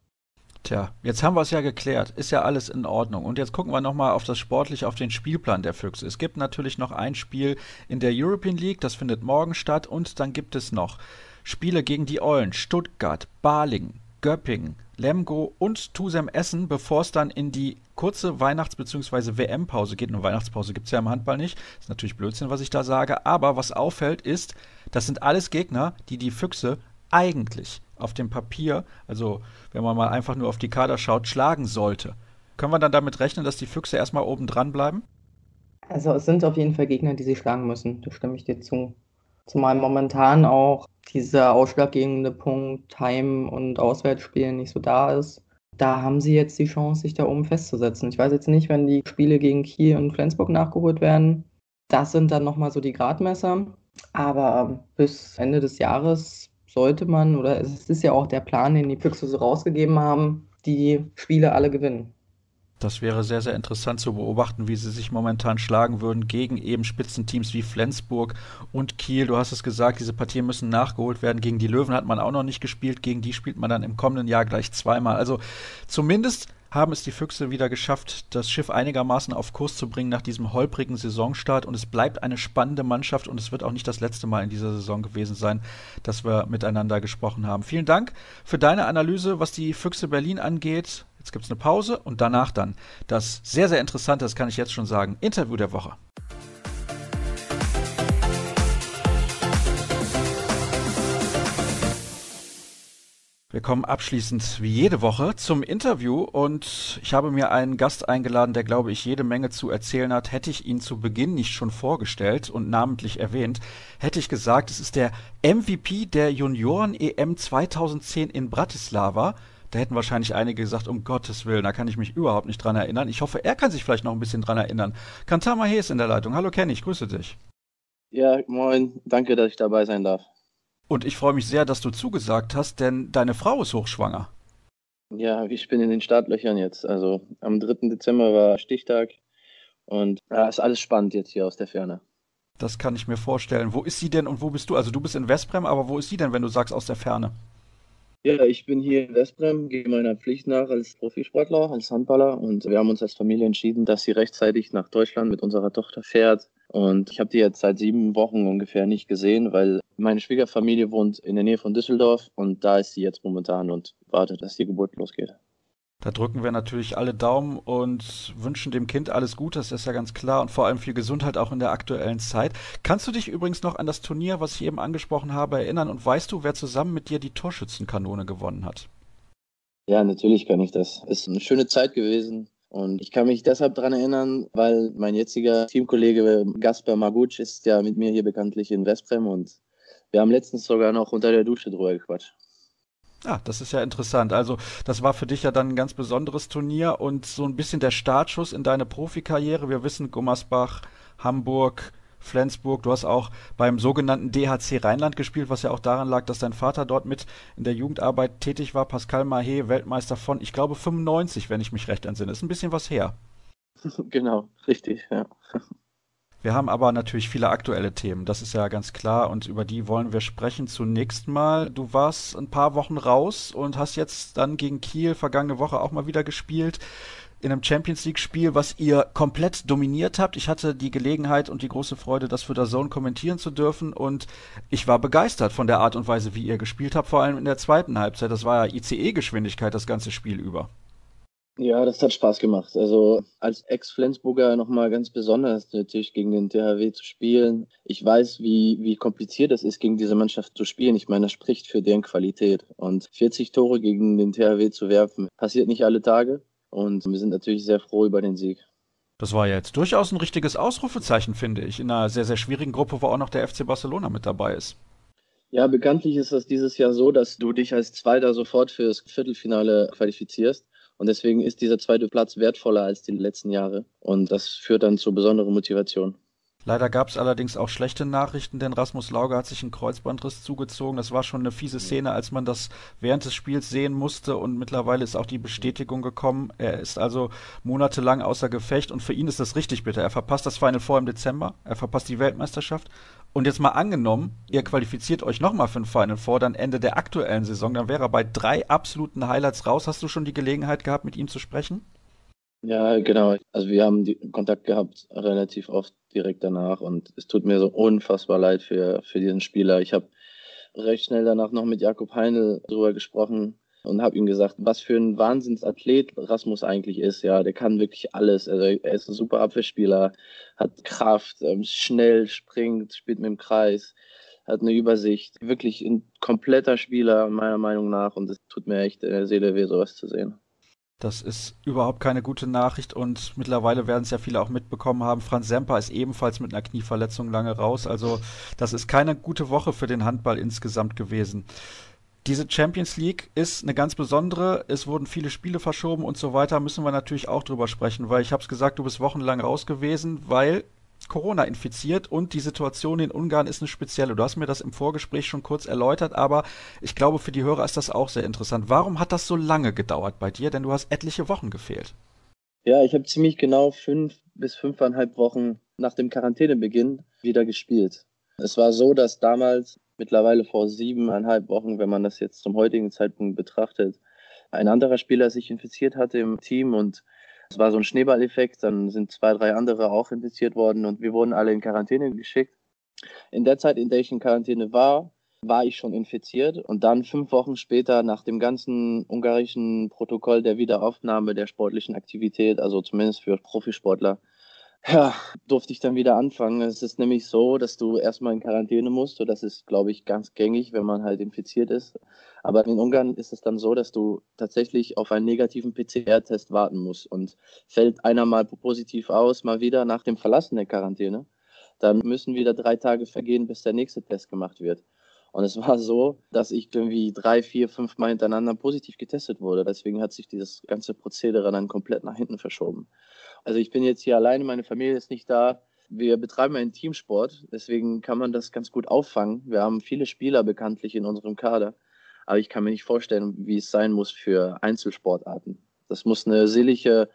Speaker 1: Tja, jetzt haben wir es ja geklärt. Ist ja alles in Ordnung. Und jetzt gucken wir nochmal auf das Sportliche, auf den Spielplan der Füchse. Es gibt natürlich noch ein Spiel in der European League, das findet morgen statt. Und dann gibt es noch Spiele gegen die Eulen, Stuttgart, Balingen, Göppingen, Lemgo und Tusem Essen, bevor es dann in die kurze Weihnachts- bzw. WM-Pause geht. Eine Weihnachtspause gibt es ja im Handball nicht. Ist natürlich Blödsinn, was ich da sage. Aber was auffällt, ist, das sind alles Gegner, die die Füchse eigentlich auf dem Papier, also wenn man mal einfach nur auf die Kader schaut, schlagen sollte. Können wir dann damit rechnen, dass die Füchse erstmal oben dran bleiben?
Speaker 3: Also es sind auf jeden Fall Gegner, die sie schlagen müssen. Da stimme ich dir zu. Zumal momentan auch dieser ausschlaggebende Punkt Heim- und Auswärtsspielen nicht so da ist. Da haben sie jetzt die Chance, sich da oben festzusetzen. Ich weiß jetzt nicht, wenn die Spiele gegen Kiel und Flensburg nachgeholt werden. Das sind dann nochmal so die Gradmesser. Aber bis Ende des Jahres sollte man, oder es ist ja auch der Plan, den die Füchse so rausgegeben haben, die Spiele alle gewinnen.
Speaker 1: Das wäre sehr, sehr interessant zu beobachten, wie sie sich momentan schlagen würden gegen eben Spitzenteams wie Flensburg und Kiel. Du hast es gesagt, diese Partien müssen nachgeholt werden. Gegen die Löwen hat man auch noch nicht gespielt. Gegen die spielt man dann im kommenden Jahr gleich zweimal. Also zumindest haben es die Füchse wieder geschafft, das Schiff einigermaßen auf Kurs zu bringen nach diesem holprigen Saisonstart. Und es bleibt eine spannende Mannschaft und es wird auch nicht das letzte Mal in dieser Saison gewesen sein, dass wir miteinander gesprochen haben. Vielen Dank für deine Analyse, was die Füchse Berlin angeht. Jetzt gibt es eine Pause und danach dann das sehr, sehr interessante, das kann ich jetzt schon sagen, Interview der Woche. Wir kommen abschließend wie jede Woche zum Interview und ich habe mir einen Gast eingeladen, der glaube ich jede Menge zu erzählen hat. Hätte ich ihn zu Beginn nicht schon vorgestellt und namentlich erwähnt, hätte ich gesagt, es ist der MVP der Junioren EM 2010 in Bratislava. Da hätten wahrscheinlich einige gesagt, um Gottes Willen, da kann ich mich überhaupt nicht dran erinnern. Ich hoffe, er kann sich vielleicht noch ein bisschen dran erinnern. Kantama He ist in der Leitung. Hallo Kenny, ich grüße dich.
Speaker 4: Ja, moin. Danke, dass ich dabei sein darf.
Speaker 1: Und ich freue mich sehr, dass du zugesagt hast, denn deine Frau ist hochschwanger.
Speaker 4: Ja, ich bin in den Startlöchern jetzt. Also am 3. Dezember war Stichtag und ja, ist alles spannend jetzt hier aus der Ferne.
Speaker 1: Das kann ich mir vorstellen. Wo ist sie denn und wo bist du? Also du bist in Westbrem, aber wo ist sie denn, wenn du sagst aus der Ferne?
Speaker 4: Ja, ich bin hier in Westbrem, gehe meiner Pflicht nach als Profisportler, als Handballer. Und wir haben uns als Familie entschieden, dass sie rechtzeitig nach Deutschland mit unserer Tochter fährt, und ich habe die jetzt seit sieben Wochen ungefähr nicht gesehen, weil meine Schwiegerfamilie wohnt in der Nähe von Düsseldorf. Und da ist sie jetzt momentan und wartet, dass die Geburt losgeht.
Speaker 1: Da drücken wir natürlich alle Daumen und wünschen dem Kind alles Gute, das ist ja ganz klar und vor allem viel Gesundheit auch in der aktuellen Zeit. Kannst du dich übrigens noch an das Turnier, was ich eben angesprochen habe, erinnern und weißt du, wer zusammen mit dir die Torschützenkanone gewonnen hat?
Speaker 4: Ja, natürlich kann ich das. Es ist eine schöne Zeit gewesen. Und ich kann mich deshalb daran erinnern, weil mein jetziger Teamkollege Gaspar Maguc ist ja mit mir hier bekanntlich in Westbrem und wir haben letztens sogar noch unter der Dusche drüber gequatscht.
Speaker 1: Ah, das ist ja interessant. Also, das war für dich ja dann ein ganz besonderes Turnier und so ein bisschen der Startschuss in deine Profikarriere. Wir wissen, Gummersbach, Hamburg, Flensburg. Du hast auch beim sogenannten DHC Rheinland gespielt, was ja auch daran lag, dass dein Vater dort mit in der Jugendarbeit tätig war. Pascal Mahé, Weltmeister von, ich glaube, 95, wenn ich mich recht entsinne. Ist ein bisschen was her.
Speaker 4: Genau, richtig, ja.
Speaker 1: Wir haben aber natürlich viele aktuelle Themen, das ist ja ganz klar und über die wollen wir sprechen. Zunächst mal, du warst ein paar Wochen raus und hast jetzt dann gegen Kiel vergangene Woche auch mal wieder gespielt in einem Champions League-Spiel, was ihr komplett dominiert habt. Ich hatte die Gelegenheit und die große Freude, das für der Zone kommentieren zu dürfen und ich war begeistert von der Art und Weise, wie ihr gespielt habt, vor allem in der zweiten Halbzeit. Das war ja ICE-Geschwindigkeit das ganze Spiel über.
Speaker 4: Ja, das hat Spaß gemacht. Also als Ex-Flensburger nochmal ganz besonders natürlich gegen den THW zu spielen. Ich weiß, wie, wie kompliziert es ist, gegen diese Mannschaft zu spielen. Ich meine, das spricht für deren Qualität. Und 40 Tore gegen den THW zu werfen, passiert nicht alle Tage. Und wir sind natürlich sehr froh über den Sieg.
Speaker 1: Das war jetzt durchaus ein richtiges Ausrufezeichen, finde ich, in einer sehr, sehr schwierigen Gruppe, wo auch noch der FC Barcelona mit dabei ist.
Speaker 4: Ja, bekanntlich ist das dieses Jahr so, dass du dich als Zweiter sofort fürs Viertelfinale qualifizierst. Und deswegen ist dieser zweite Platz wertvoller als die letzten Jahre. Und das führt dann zu besonderer Motivation.
Speaker 1: Leider gab es allerdings auch schlechte Nachrichten, denn Rasmus Lauge hat sich einen Kreuzbandriss zugezogen. Das war schon eine fiese Szene, als man das während des Spiels sehen musste und mittlerweile ist auch die Bestätigung gekommen. Er ist also monatelang außer Gefecht und für ihn ist das richtig bitter. Er verpasst das Final Four im Dezember, er verpasst die Weltmeisterschaft und jetzt mal angenommen, ihr qualifiziert euch nochmal für ein Final Four, dann Ende der aktuellen Saison, dann wäre er bei drei absoluten Highlights raus. Hast du schon die Gelegenheit gehabt, mit ihm zu sprechen?
Speaker 4: Ja, genau. Also wir haben Kontakt gehabt relativ oft direkt danach und es tut mir so unfassbar leid für, für diesen Spieler. Ich habe recht schnell danach noch mit Jakob Heinl drüber gesprochen und habe ihm gesagt, was für ein Wahnsinnsathlet Rasmus eigentlich ist. Ja, der kann wirklich alles. Also er ist ein super Abwehrspieler, hat Kraft, ähm, schnell, springt, spielt mit dem Kreis, hat eine Übersicht. Wirklich ein kompletter Spieler meiner Meinung nach und es tut mir echt in der Seele weh, sowas zu sehen.
Speaker 1: Das ist überhaupt keine gute Nachricht und mittlerweile werden es ja viele auch mitbekommen haben. Franz Semper ist ebenfalls mit einer Knieverletzung lange raus. Also das ist keine gute Woche für den Handball insgesamt gewesen. Diese Champions League ist eine ganz besondere. Es wurden viele Spiele verschoben und so weiter. Müssen wir natürlich auch drüber sprechen, weil ich habe es gesagt, du bist wochenlang raus gewesen, weil Corona infiziert und die Situation in Ungarn ist eine spezielle. Du hast mir das im Vorgespräch schon kurz erläutert, aber ich glaube, für die Hörer ist das auch sehr interessant. Warum hat das so lange gedauert bei dir? Denn du hast etliche Wochen gefehlt.
Speaker 4: Ja, ich habe ziemlich genau fünf bis fünfeinhalb Wochen nach dem Quarantänebeginn wieder gespielt. Es war so, dass damals, mittlerweile vor siebeneinhalb Wochen, wenn man das jetzt zum heutigen Zeitpunkt betrachtet, ein anderer Spieler sich infiziert hatte im Team und es war so ein Schneeballeffekt, dann sind zwei, drei andere auch infiziert worden und wir wurden alle in Quarantäne geschickt. In der Zeit, in der ich in Quarantäne war, war ich schon infiziert und dann fünf Wochen später nach dem ganzen ungarischen Protokoll der Wiederaufnahme der sportlichen Aktivität, also zumindest für Profisportler, Ja, durfte ich dann wieder anfangen. Es ist nämlich so, dass du erstmal in Quarantäne musst. Und das ist, glaube ich, ganz gängig, wenn man halt infiziert ist. Aber in Ungarn ist es dann so, dass du tatsächlich auf einen negativen PCR-Test warten musst. Und fällt einer mal positiv aus, mal wieder nach dem Verlassen der Quarantäne, dann müssen wieder drei Tage vergehen, bis der nächste Test gemacht wird. Und es war so, dass ich irgendwie drei, vier, fünf Mal hintereinander positiv getestet wurde. Deswegen hat sich dieses ganze Prozedere dann komplett nach hinten verschoben. Also ich bin jetzt hier alleine, meine Familie ist nicht da. Wir betreiben einen Teamsport, deswegen kann man das ganz gut auffangen. Wir haben viele Spieler bekanntlich in unserem Kader, aber ich kann mir nicht vorstellen, wie es sein muss für Einzelsportarten. Das muss eine seelische,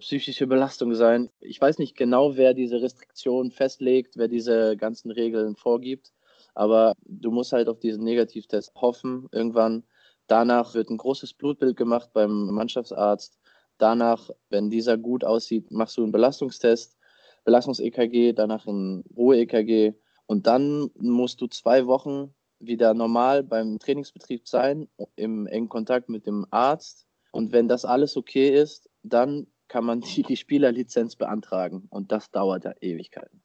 Speaker 4: psychische Belastung sein. Ich weiß nicht genau, wer diese Restriktionen festlegt, wer diese ganzen Regeln vorgibt, aber du musst halt auf diesen Negativtest hoffen irgendwann. Danach wird ein großes Blutbild gemacht beim Mannschaftsarzt Danach, wenn dieser gut aussieht, machst du einen Belastungstest, Belastungs-EKG, danach ein Ruhe-EKG und dann musst du zwei Wochen wieder normal beim Trainingsbetrieb sein, im engen Kontakt mit dem Arzt. Und wenn das alles okay ist, dann kann man die, die Spielerlizenz beantragen. Und das dauert ja Ewigkeiten.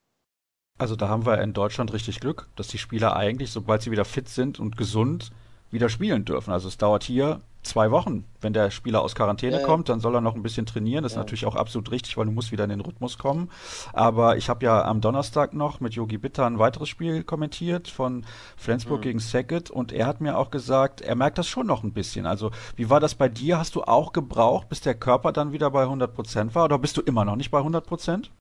Speaker 1: Also da haben wir in Deutschland richtig Glück, dass die Spieler eigentlich, sobald sie wieder fit sind und gesund, wieder spielen dürfen. Also es dauert hier zwei Wochen. Wenn der Spieler aus Quarantäne ja, kommt, dann soll er noch ein bisschen trainieren. Das ist natürlich auch absolut richtig, weil du musst wieder in den Rhythmus kommen. Aber ich habe ja am Donnerstag noch mit Yogi Bitter ein weiteres Spiel kommentiert von Flensburg mhm. gegen Sackett und er hat mir auch gesagt, er merkt das schon noch ein bisschen. Also wie war das bei dir? Hast du auch gebraucht, bis der Körper dann wieder bei 100 Prozent war oder bist du immer noch nicht bei 100 Prozent?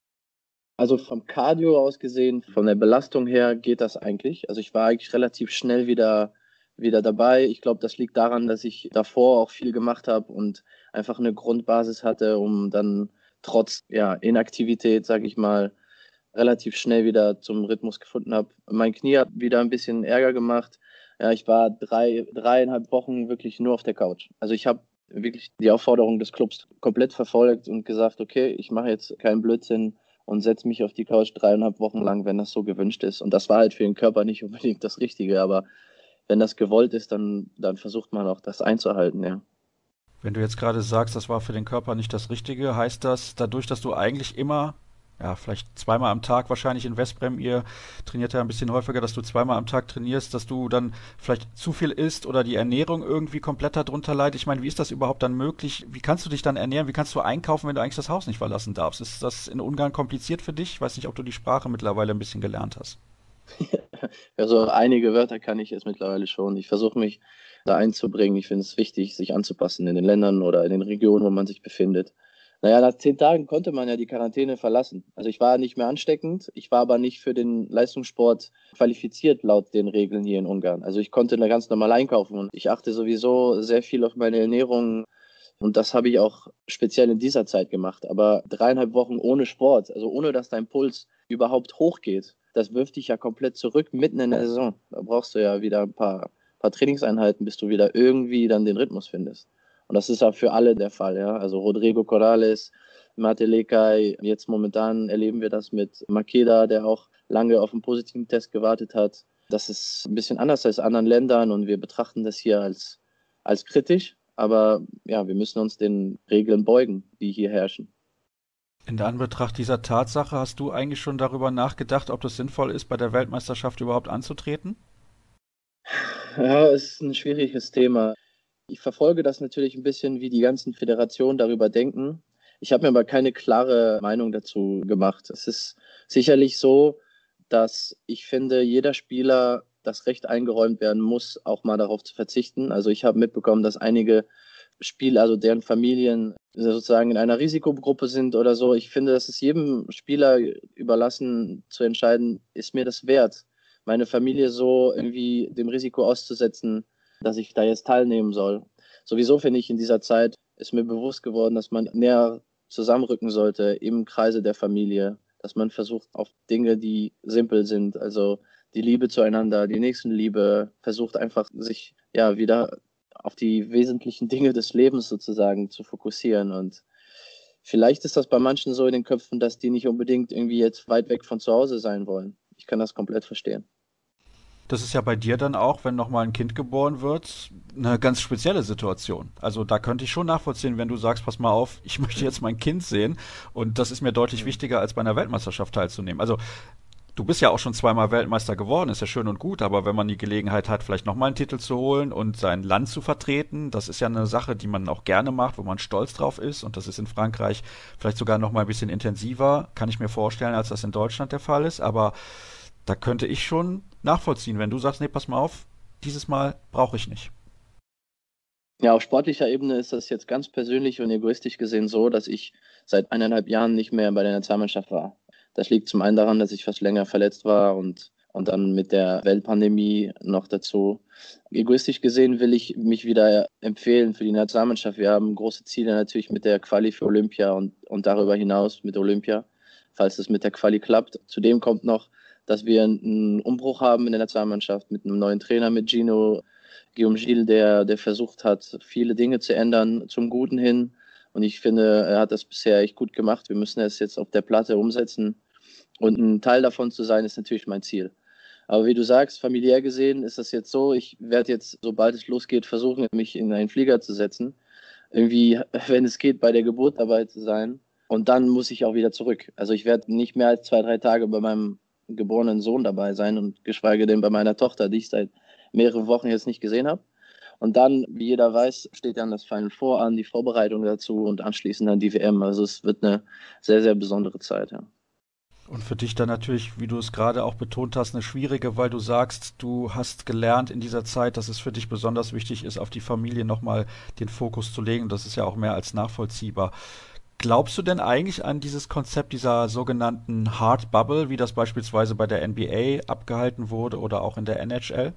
Speaker 4: Also vom Cardio aus gesehen, von der Belastung her geht das eigentlich. Also ich war eigentlich relativ schnell wieder wieder dabei. Ich glaube, das liegt daran, dass ich davor auch viel gemacht habe und einfach eine Grundbasis hatte, um dann trotz ja, Inaktivität, sage ich mal, relativ schnell wieder zum Rhythmus gefunden habe. Mein Knie hat wieder ein bisschen Ärger gemacht. Ja, ich war drei, dreieinhalb Wochen wirklich nur auf der Couch. Also ich habe wirklich die Aufforderung des Clubs komplett verfolgt und gesagt, okay, ich mache jetzt keinen Blödsinn und setze mich auf die Couch dreieinhalb Wochen lang, wenn das so gewünscht ist. Und das war halt für den Körper nicht unbedingt das Richtige, aber wenn das gewollt ist, dann, dann versucht man auch das einzuhalten, ja.
Speaker 1: Wenn du jetzt gerade sagst, das war für den Körper nicht das Richtige, heißt das, dadurch, dass du eigentlich immer, ja, vielleicht zweimal am Tag wahrscheinlich in Westbrem, ihr trainiert ja ein bisschen häufiger, dass du zweimal am Tag trainierst, dass du dann vielleicht zu viel isst oder die Ernährung irgendwie komplett darunter leidet? Ich meine, wie ist das überhaupt dann möglich? Wie kannst du dich dann ernähren? Wie kannst du einkaufen, wenn du eigentlich das Haus nicht verlassen darfst? Ist das in Ungarn kompliziert für dich? Ich weiß nicht, ob du die Sprache mittlerweile ein bisschen gelernt hast.
Speaker 4: Also einige Wörter kann ich jetzt mittlerweile schon. Ich versuche mich da einzubringen. Ich finde es wichtig, sich anzupassen in den Ländern oder in den Regionen, wo man sich befindet. Naja, nach zehn Tagen konnte man ja die Quarantäne verlassen. Also ich war nicht mehr ansteckend, ich war aber nicht für den Leistungssport qualifiziert laut den Regeln hier in Ungarn. Also ich konnte da ganz normal einkaufen und ich achte sowieso sehr viel auf meine Ernährung. Und das habe ich auch speziell in dieser Zeit gemacht. Aber dreieinhalb Wochen ohne Sport, also ohne dass dein Puls überhaupt hochgeht, das wirft dich ja komplett zurück mitten in der Saison. Da brauchst du ja wieder ein paar, paar Trainingseinheiten, bis du wieder irgendwie dann den Rhythmus findest. Und das ist ja für alle der Fall, ja. Also Rodrigo Corrales, Mate Lekai, jetzt momentan erleben wir das mit Makeda, der auch lange auf einen positiven Test gewartet hat. Das ist ein bisschen anders als in anderen Ländern und wir betrachten das hier als, als kritisch. Aber ja, wir müssen uns den Regeln beugen, die hier herrschen.
Speaker 1: In Anbetracht dieser Tatsache hast du eigentlich schon darüber nachgedacht, ob das sinnvoll ist, bei der Weltmeisterschaft überhaupt anzutreten?
Speaker 4: Ja, es ist ein schwieriges Thema. Ich verfolge das natürlich ein bisschen, wie die ganzen Föderationen darüber denken. Ich habe mir aber keine klare Meinung dazu gemacht. Es ist sicherlich so, dass ich finde, jeder Spieler das Recht eingeräumt werden muss, auch mal darauf zu verzichten. Also ich habe mitbekommen, dass einige Spieler, also deren Familien sozusagen in einer Risikogruppe sind oder so. Ich finde, das ist jedem Spieler überlassen zu entscheiden, ist mir das wert, meine Familie so irgendwie dem Risiko auszusetzen, dass ich da jetzt teilnehmen soll. Sowieso finde ich in dieser Zeit ist mir bewusst geworden, dass man näher zusammenrücken sollte im Kreise der Familie, dass man versucht auf Dinge, die simpel sind, also die Liebe zueinander, die Nächstenliebe, versucht einfach sich ja wieder auf die wesentlichen Dinge des Lebens sozusagen zu fokussieren. Und vielleicht ist das bei manchen so in den Köpfen, dass die nicht unbedingt irgendwie jetzt weit weg von zu Hause sein wollen. Ich kann das komplett verstehen.
Speaker 1: Das ist ja bei dir dann auch, wenn nochmal ein Kind geboren wird, eine ganz spezielle Situation. Also da könnte ich schon nachvollziehen, wenn du sagst, pass mal auf, ich möchte jetzt mein Kind sehen und das ist mir deutlich wichtiger, als bei einer Weltmeisterschaft teilzunehmen. Also du bist ja auch schon zweimal Weltmeister geworden, ist ja schön und gut, aber wenn man die Gelegenheit hat, vielleicht nochmal einen Titel zu holen und sein Land zu vertreten, das ist ja eine Sache, die man auch gerne macht, wo man stolz drauf ist und das ist in Frankreich vielleicht sogar nochmal ein bisschen intensiver, kann ich mir vorstellen, als das in Deutschland der Fall ist, aber da könnte ich schon nachvollziehen, wenn du sagst, nee, pass mal auf, dieses Mal brauche ich nicht.
Speaker 4: Ja, auf sportlicher Ebene ist das jetzt ganz persönlich und egoistisch gesehen so, dass ich seit eineinhalb Jahren nicht mehr bei der Nationalmannschaft war. Das liegt zum einen daran, dass ich fast länger verletzt war und, und dann mit der Weltpandemie noch dazu. Egoistisch gesehen will ich mich wieder empfehlen für die Nationalmannschaft. Wir haben große Ziele natürlich mit der Quali für Olympia und, und darüber hinaus mit Olympia, falls es mit der Quali klappt. Zudem kommt noch, dass wir einen Umbruch haben in der Nationalmannschaft mit einem neuen Trainer, mit Gino Guillaume Gilles, der, der versucht hat, viele Dinge zu ändern zum Guten hin. Und ich finde, er hat das bisher echt gut gemacht. Wir müssen es jetzt auf der Platte umsetzen. Und ein Teil davon zu sein, ist natürlich mein Ziel. Aber wie du sagst, familiär gesehen ist das jetzt so, ich werde jetzt, sobald es losgeht, versuchen, mich in einen Flieger zu setzen. Irgendwie, wenn es geht, bei der Geburt dabei zu sein. Und dann muss ich auch wieder zurück. Also ich werde nicht mehr als zwei, drei Tage bei meinem geborenen Sohn dabei sein und geschweige denn bei meiner Tochter, die ich seit mehreren Wochen jetzt nicht gesehen habe. Und dann, wie jeder weiß, steht dann das Final Four an, die Vorbereitung dazu und anschließend dann die WM. Also es wird eine sehr, sehr besondere Zeit. Ja.
Speaker 1: Und für dich dann natürlich, wie du es gerade auch betont hast, eine schwierige, weil du sagst, du hast gelernt in dieser Zeit, dass es für dich besonders wichtig ist, auf die Familie nochmal den Fokus zu legen. Das ist ja auch mehr als nachvollziehbar. Glaubst du denn eigentlich an dieses Konzept dieser sogenannten Hard Bubble, wie das beispielsweise bei der NBA abgehalten wurde oder auch in der NHL?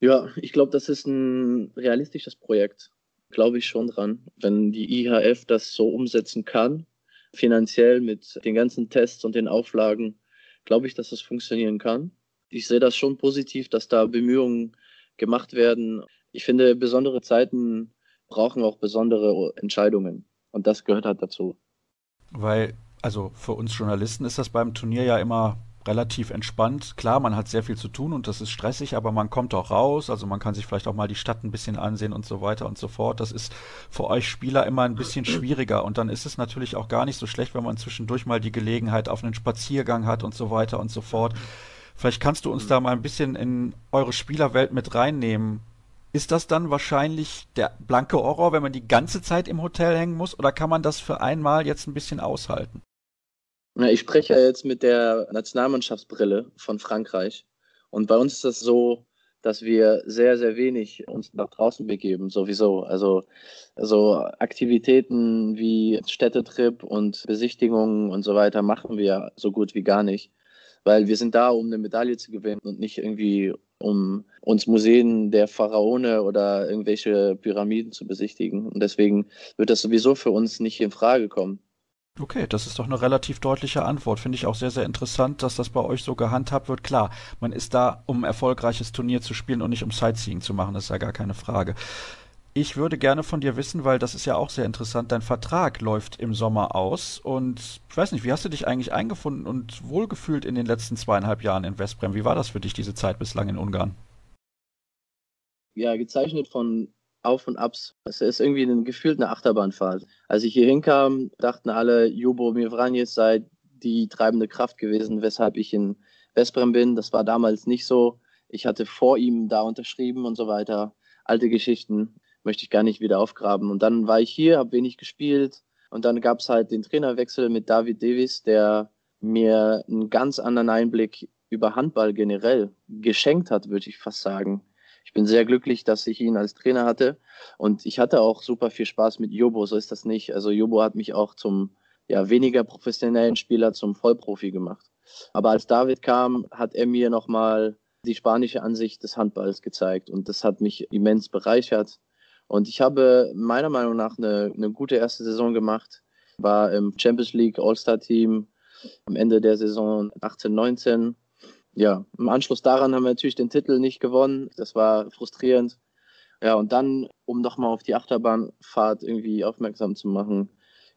Speaker 4: Ja, ich glaube, das ist ein realistisches Projekt. Glaube ich schon dran. Wenn die IHF das so umsetzen kann, finanziell mit den ganzen Tests und den Auflagen, glaube ich, dass das funktionieren kann. Ich sehe das schon positiv, dass da Bemühungen gemacht werden. Ich finde, besondere Zeiten brauchen auch besondere Entscheidungen. Und das gehört halt dazu.
Speaker 1: Weil, also für uns Journalisten ist das beim Turnier ja immer relativ entspannt. Klar, man hat sehr viel zu tun und das ist stressig, aber man kommt auch raus. Also man kann sich vielleicht auch mal die Stadt ein bisschen ansehen und so weiter und so fort. Das ist für euch Spieler immer ein bisschen schwieriger. Und dann ist es natürlich auch gar nicht so schlecht, wenn man zwischendurch mal die Gelegenheit auf einen Spaziergang hat und so weiter und so fort. Vielleicht kannst du uns da mal ein bisschen in eure Spielerwelt mit reinnehmen. Ist das dann wahrscheinlich der blanke Horror, wenn man die ganze Zeit im Hotel hängen muss? Oder kann man das für einmal jetzt ein bisschen aushalten?
Speaker 4: Na, ich spreche jetzt mit der Nationalmannschaftsbrille von Frankreich. Und bei uns ist das so, dass wir sehr, sehr wenig uns nach draußen begeben, sowieso. Also, also Aktivitäten wie Städtetrip und Besichtigungen und so weiter machen wir so gut wie gar nicht. Weil wir sind da, um eine Medaille zu gewinnen und nicht irgendwie, um uns Museen der Pharaone oder irgendwelche Pyramiden zu besichtigen. Und deswegen wird das sowieso für uns nicht in Frage kommen.
Speaker 1: Okay, das ist doch eine relativ deutliche Antwort. Finde ich auch sehr, sehr interessant, dass das bei euch so gehandhabt wird. Klar, man ist da, um ein erfolgreiches Turnier zu spielen und nicht um Sightseeing zu machen, das ist ja gar keine Frage. Ich würde gerne von dir wissen, weil das ist ja auch sehr interessant, dein Vertrag läuft im Sommer aus und ich weiß nicht, wie hast du dich eigentlich eingefunden und wohlgefühlt in den letzten zweieinhalb Jahren in Westbrem? Wie war das für dich, diese Zeit bislang in Ungarn?
Speaker 4: Ja, gezeichnet von auf und Abs. Es ist irgendwie ein, gefühlt eine Achterbahnfahrt. Als ich hier hinkam, dachten alle, Jubo Mirvranjes sei die treibende Kraft gewesen, weshalb ich in Vesprem bin. Das war damals nicht so. Ich hatte vor ihm da unterschrieben und so weiter. Alte Geschichten möchte ich gar nicht wieder aufgraben. Und dann war ich hier, habe wenig gespielt. Und dann gab es halt den Trainerwechsel mit David Davis, der mir einen ganz anderen Einblick über Handball generell geschenkt hat, würde ich fast sagen ich bin sehr glücklich, dass ich ihn als Trainer hatte. Und ich hatte auch super viel Spaß mit Jobo, so ist das nicht. Also Jobo hat mich auch zum ja, weniger professionellen Spieler zum Vollprofi gemacht. Aber als David kam, hat er mir nochmal die spanische Ansicht des Handballs gezeigt und das hat mich immens bereichert. Und ich habe meiner Meinung nach eine, eine gute erste Saison gemacht, war im Champions League All-Star-Team am Ende der Saison 18, 19 ja, im Anschluss daran haben wir natürlich den Titel nicht gewonnen. Das war frustrierend. Ja, und dann, um nochmal auf die Achterbahnfahrt irgendwie aufmerksam zu machen,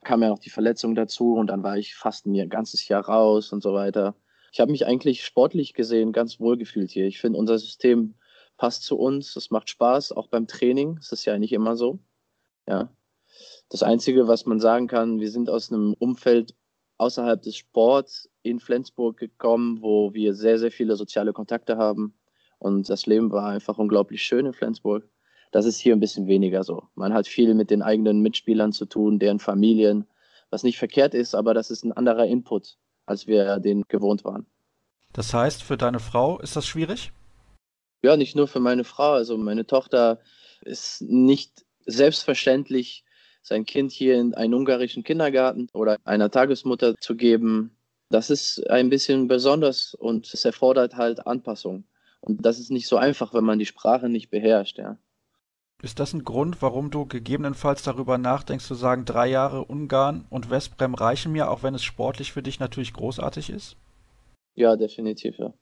Speaker 4: kam ja noch die Verletzung dazu und dann war ich fast ein ganzes Jahr raus und so weiter. ich habe mich eigentlich sportlich gesehen ganz wohl gefühlt hier. Ich finde, unser System passt zu uns, es macht Spaß, auch beim Training. Das ist ja nicht immer so. Ja. Das Einzige, was man sagen kann, wir sind aus einem Umfeld außerhalb des Sports in Flensburg gekommen, wo wir sehr, sehr viele soziale Kontakte haben. Und das Leben war einfach unglaublich schön in Flensburg. Das ist hier ein bisschen weniger so. Man hat viel mit den eigenen Mitspielern zu tun, deren Familien, was nicht verkehrt ist, aber das ist ein anderer Input, als wir den gewohnt waren.
Speaker 1: Das heißt, für deine Frau ist das schwierig?
Speaker 4: Ja, nicht nur für meine Frau. Also meine Tochter ist nicht selbstverständlich, sein Kind hier in einen ungarischen Kindergarten oder einer Tagesmutter zu geben. Das ist ein bisschen besonders und es erfordert halt Anpassung. Und das ist nicht so einfach, wenn man die Sprache nicht beherrscht, ja.
Speaker 1: Ist das ein Grund, warum du gegebenenfalls darüber nachdenkst, zu sagen, drei Jahre Ungarn und Westbrem reichen mir, auch wenn es sportlich für dich natürlich großartig ist?
Speaker 4: Ja, definitiv, ja.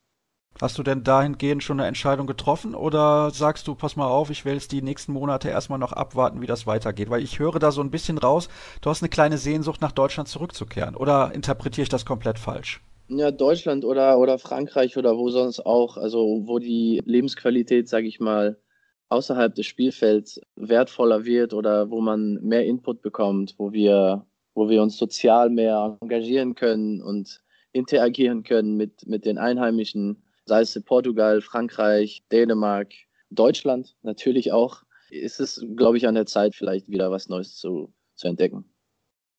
Speaker 1: Hast du denn dahingehend schon eine Entscheidung getroffen oder sagst du, pass mal auf, ich will jetzt die nächsten Monate erstmal noch abwarten, wie das weitergeht? Weil ich höre da so ein bisschen raus, du hast eine kleine Sehnsucht, nach Deutschland zurückzukehren. Oder interpretiere ich das komplett falsch?
Speaker 4: Ja, Deutschland oder, oder Frankreich oder wo sonst auch, also wo die Lebensqualität, sage ich mal, außerhalb des Spielfelds wertvoller wird oder wo man mehr Input bekommt, wo wir, wo wir uns sozial mehr engagieren können und interagieren können mit, mit den Einheimischen, sei es Portugal, Frankreich, Dänemark, Deutschland natürlich auch, ist es, glaube ich, an der Zeit, vielleicht wieder was Neues zu, zu entdecken.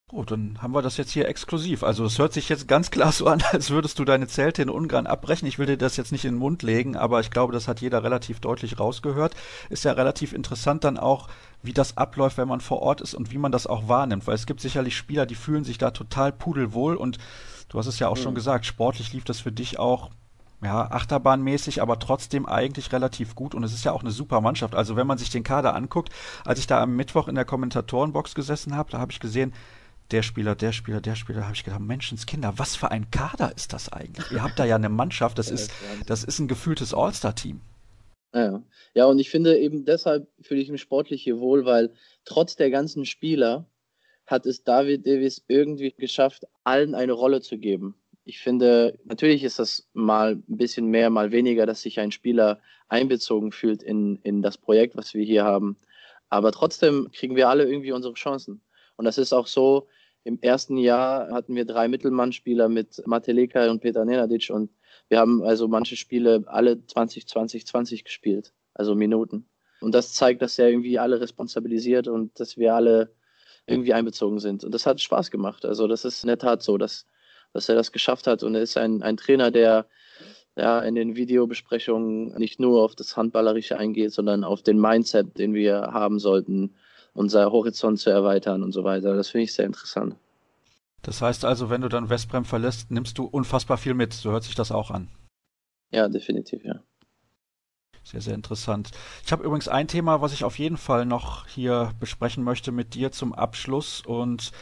Speaker 1: Gut, dann haben wir das jetzt hier exklusiv. Also es hört sich jetzt ganz klar so an, als würdest du deine Zelte in Ungarn abbrechen. Ich will dir das jetzt nicht in den Mund legen, aber ich glaube, das hat jeder relativ deutlich rausgehört. Ist ja relativ interessant dann auch, wie das abläuft, wenn man vor Ort ist und wie man das auch wahrnimmt. Weil es gibt sicherlich Spieler, die fühlen sich da total pudelwohl und du hast es ja auch mhm. schon gesagt, sportlich lief das für dich auch ja, achterbahnmäßig, aber trotzdem eigentlich relativ gut und es ist ja auch eine super Mannschaft. Also wenn man sich den Kader anguckt, als ich da am Mittwoch in der Kommentatorenbox gesessen habe, da habe ich gesehen, der Spieler, der Spieler, der Spieler, habe ich gedacht, Menschenskinder, was für ein Kader ist das eigentlich? Ihr habt da ja eine Mannschaft, das ist, das ist ein gefühltes All-Star-Team.
Speaker 4: Ja. ja, und ich finde eben deshalb fühle ich mich sportlich hier wohl, weil trotz der ganzen Spieler hat es David Davis irgendwie geschafft, allen eine Rolle zu geben. Ich finde, natürlich ist das mal ein bisschen mehr, mal weniger, dass sich ein Spieler einbezogen fühlt in, in das Projekt, was wir hier haben. Aber trotzdem kriegen wir alle irgendwie unsere Chancen. Und das ist auch so, im ersten Jahr hatten wir drei Mittelmannspieler mit Mateleka und Peter Nenadic und wir haben also manche Spiele alle 20, 20, 20 gespielt, also Minuten. Und das zeigt, dass er irgendwie alle responsabilisiert und dass wir alle irgendwie einbezogen sind. Und das hat Spaß gemacht. Also das ist in der Tat so, dass, dass er das geschafft hat. Und er ist ein, ein Trainer, der ja, in den Videobesprechungen nicht nur auf das Handballerische eingeht, sondern auf den Mindset, den wir haben sollten, unser Horizont zu erweitern und so weiter. Das finde ich sehr interessant.
Speaker 1: Das heißt also, wenn du dann Westbrem verlässt, nimmst du unfassbar viel mit. So hört sich das auch an.
Speaker 4: Ja, definitiv, ja.
Speaker 1: Sehr, sehr interessant. Ich habe übrigens ein Thema, was ich auf jeden Fall noch hier besprechen möchte mit dir zum Abschluss und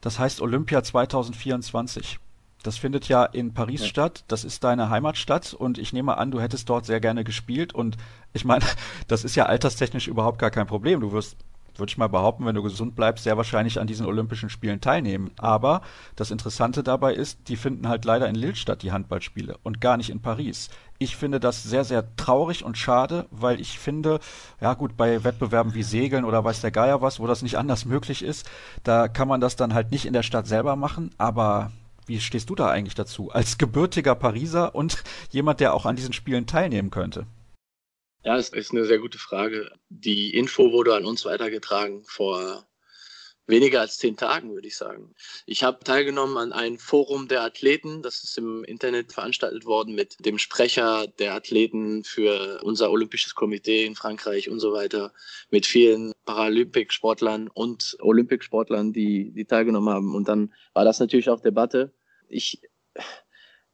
Speaker 1: das heißt Olympia 2024. Das findet ja in Paris ja. statt. Das ist deine Heimatstadt und ich nehme an, du hättest dort sehr gerne gespielt und ich meine, das ist ja alterstechnisch überhaupt gar kein Problem. Du wirst würde ich mal behaupten, wenn du gesund bleibst, sehr wahrscheinlich an diesen Olympischen Spielen teilnehmen. Aber das Interessante dabei ist, die finden halt leider in Lille statt, die Handballspiele, und gar nicht in Paris. Ich finde das sehr, sehr traurig und schade, weil ich finde, ja gut, bei Wettbewerben wie Segeln oder weiß der Geier was, wo das nicht anders möglich ist, da kann man das dann halt nicht in der Stadt selber machen, aber wie stehst du da eigentlich dazu? Als gebürtiger Pariser und jemand, der auch an diesen Spielen teilnehmen könnte?
Speaker 5: Ja, es ist eine sehr gute Frage. Die Info wurde an uns weitergetragen vor weniger als zehn Tagen, würde ich sagen. Ich habe teilgenommen an einem Forum der Athleten. Das ist im Internet veranstaltet worden mit dem Sprecher der Athleten für unser Olympisches Komitee in Frankreich und so weiter, mit vielen Paralympic-Sportlern und Olympic-Sportlern, die, die teilgenommen haben. Und dann war das natürlich auch Debatte. Ich,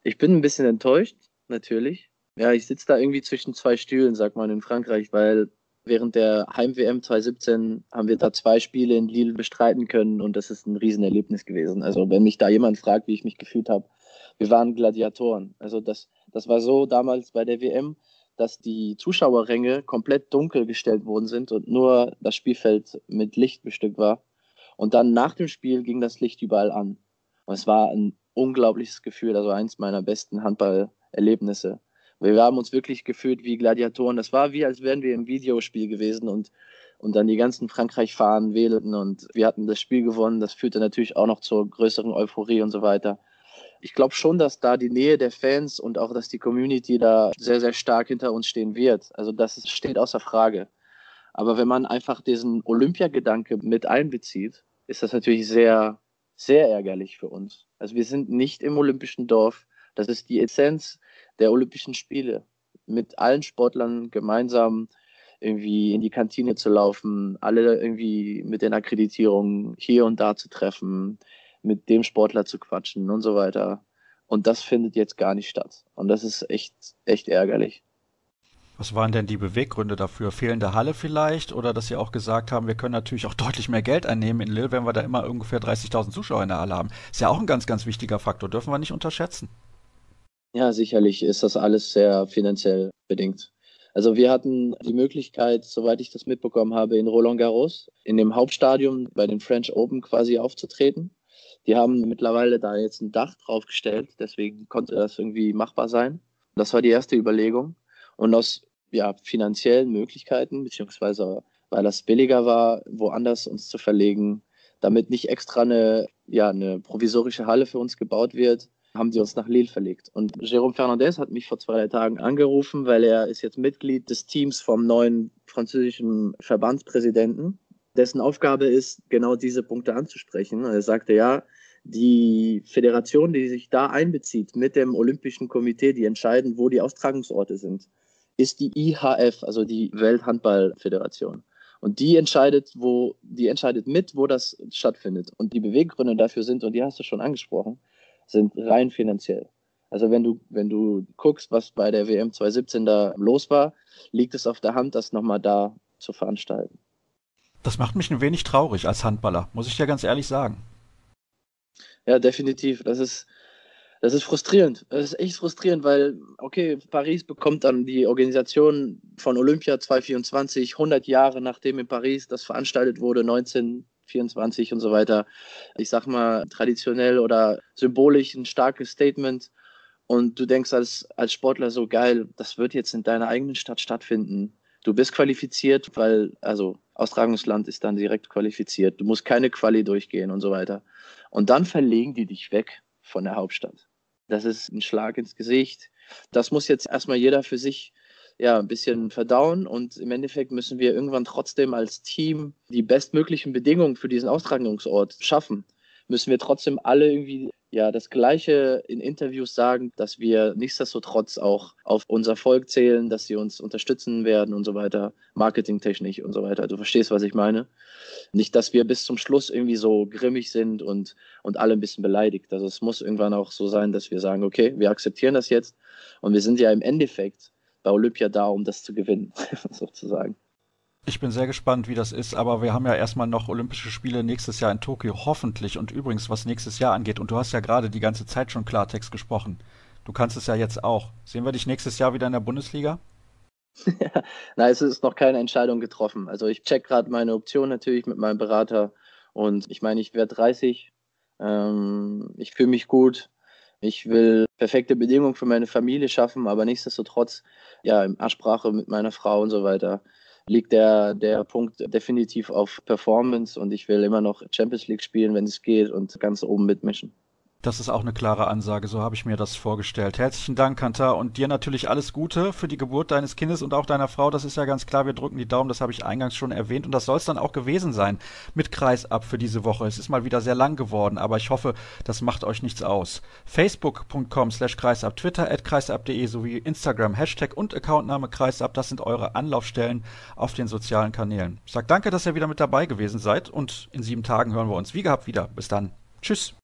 Speaker 5: ich bin ein bisschen enttäuscht, natürlich, ja, ich sitze da irgendwie zwischen zwei Stühlen, sagt man in Frankreich, weil während der Heim-WM 2017 haben wir da zwei Spiele in Lille bestreiten können und das ist ein Riesenerlebnis gewesen. Also wenn mich da jemand fragt, wie ich mich gefühlt habe, wir waren Gladiatoren. Also das, das war so damals bei der WM, dass die Zuschauerränge komplett dunkel gestellt worden sind und nur das Spielfeld mit Licht bestückt war. Und dann nach dem Spiel ging das Licht überall an. Und es war ein
Speaker 4: unglaubliches Gefühl, also eins meiner besten Handballerlebnisse. Wir haben uns wirklich gefühlt wie Gladiatoren. Das war wie, als wären wir im Videospiel gewesen und, und dann die ganzen Frankreich-Fahnen wählten und wir hatten das Spiel gewonnen. Das führte natürlich auch noch zur größeren Euphorie und so weiter. Ich glaube schon, dass da die Nähe der Fans und auch, dass die Community da sehr, sehr stark hinter uns stehen wird. Also das steht außer Frage. Aber wenn man einfach diesen Olympiagedanke mit einbezieht, ist das natürlich sehr, sehr ärgerlich für uns. Also wir sind nicht im olympischen Dorf. Das ist die Essenz der Olympischen Spiele. Mit allen Sportlern gemeinsam irgendwie in die Kantine zu laufen, alle irgendwie mit den Akkreditierungen hier und da zu treffen, mit dem Sportler zu quatschen und so weiter. Und das findet jetzt gar nicht statt. Und das ist echt, echt ärgerlich.
Speaker 1: Was waren denn die Beweggründe dafür? Fehlende Halle vielleicht? Oder dass Sie auch gesagt haben, wir können natürlich auch deutlich mehr Geld einnehmen in Lille, wenn wir da immer ungefähr 30.000 Zuschauer in der Halle haben. Ist ja auch ein ganz, ganz wichtiger Faktor, dürfen wir nicht unterschätzen.
Speaker 4: Ja, sicherlich ist das alles sehr finanziell bedingt. Also wir hatten die Möglichkeit, soweit ich das mitbekommen habe, in Roland Garros, in dem Hauptstadion bei den French Open quasi aufzutreten. Die haben mittlerweile da jetzt ein Dach draufgestellt, deswegen konnte das irgendwie machbar sein. Das war die erste Überlegung. Und aus ja, finanziellen Möglichkeiten, beziehungsweise weil das billiger war, woanders uns zu verlegen, damit nicht extra eine, ja, eine provisorische Halle für uns gebaut wird, haben sie uns nach Lille verlegt. Und Jérôme Fernandez hat mich vor zwei drei Tagen angerufen, weil er ist jetzt Mitglied des Teams vom neuen französischen Verbandspräsidenten, dessen Aufgabe ist, genau diese Punkte anzusprechen. Er sagte, ja, die Föderation, die sich da einbezieht mit dem Olympischen Komitee, die entscheiden, wo die Austragungsorte sind, ist die IHF, also die Welthandballföderation. Und die entscheidet, wo, die entscheidet mit, wo das stattfindet. Und die Beweggründe dafür sind, und die hast du schon angesprochen, sind rein finanziell. Also wenn du, wenn du guckst, was bei der WM 2017 da los war, liegt es auf der Hand, das nochmal da zu veranstalten.
Speaker 1: Das macht mich ein wenig traurig als Handballer, muss ich dir ganz ehrlich sagen.
Speaker 4: Ja, definitiv. Das ist, das ist frustrierend. Das ist echt frustrierend, weil, okay, Paris bekommt dann die Organisation von Olympia 2024, 100 Jahre nachdem in Paris das veranstaltet wurde, 1924 und so weiter. Ich sag mal, traditionell oder symbolisch ein starkes Statement. Und du denkst als, als Sportler so geil, das wird jetzt in deiner eigenen Stadt stattfinden. Du bist qualifiziert, weil, also Austragungsland ist dann direkt qualifiziert. Du musst keine Quali durchgehen und so weiter. Und dann verlegen die dich weg von der Hauptstadt. Das ist ein Schlag ins Gesicht. Das muss jetzt erstmal jeder für sich ja, ein bisschen verdauen und im Endeffekt müssen wir irgendwann trotzdem als Team die bestmöglichen Bedingungen für diesen Austragungsort schaffen. Müssen wir trotzdem alle irgendwie ja das Gleiche in Interviews sagen, dass wir nichtsdestotrotz auch auf unser Volk zählen, dass sie uns unterstützen werden und so weiter, marketingtechnisch und so weiter. Du verstehst, was ich meine? Nicht, dass wir bis zum Schluss irgendwie so grimmig sind und, und alle ein bisschen beleidigt. Also es muss irgendwann auch so sein, dass wir sagen, okay, wir akzeptieren das jetzt und wir sind ja im Endeffekt bei Olympia da, um das zu gewinnen, sozusagen.
Speaker 1: Ich bin sehr gespannt, wie das ist, aber wir haben ja erstmal noch Olympische Spiele nächstes Jahr in Tokio, hoffentlich. Und übrigens, was nächstes Jahr angeht, und du hast ja gerade die ganze Zeit schon Klartext gesprochen. Du kannst es ja jetzt auch. Sehen wir dich nächstes Jahr wieder in der Bundesliga?
Speaker 4: Nein, es ist noch keine Entscheidung getroffen. Also ich check gerade meine Option natürlich mit meinem Berater und ich meine, ich werde 30. Ähm, ich fühle mich gut. Ich will perfekte Bedingungen für meine Familie schaffen, aber nichtsdestotrotz, ja, in Absprache mit meiner Frau und so weiter, liegt der, der Punkt definitiv auf Performance und ich will immer noch Champions League spielen, wenn es geht und ganz oben mitmischen.
Speaker 1: Das ist auch eine klare Ansage, so habe ich mir das vorgestellt. Herzlichen Dank, Kantar, und dir natürlich alles Gute für die Geburt deines Kindes und auch deiner Frau. Das ist ja ganz klar, wir drücken die Daumen, das habe ich eingangs schon erwähnt und das soll es dann auch gewesen sein mit Kreisab für diese Woche. Es ist mal wieder sehr lang geworden, aber ich hoffe, das macht euch nichts aus. Facebook.com slash Kreisab, Twitter at kreisab.de sowie Instagram, Hashtag und Accountname Kreisab, das sind eure Anlaufstellen auf den sozialen Kanälen. Ich sag danke, dass ihr wieder mit dabei gewesen seid und in sieben Tagen hören wir uns wie gehabt wieder. Bis dann. Tschüss.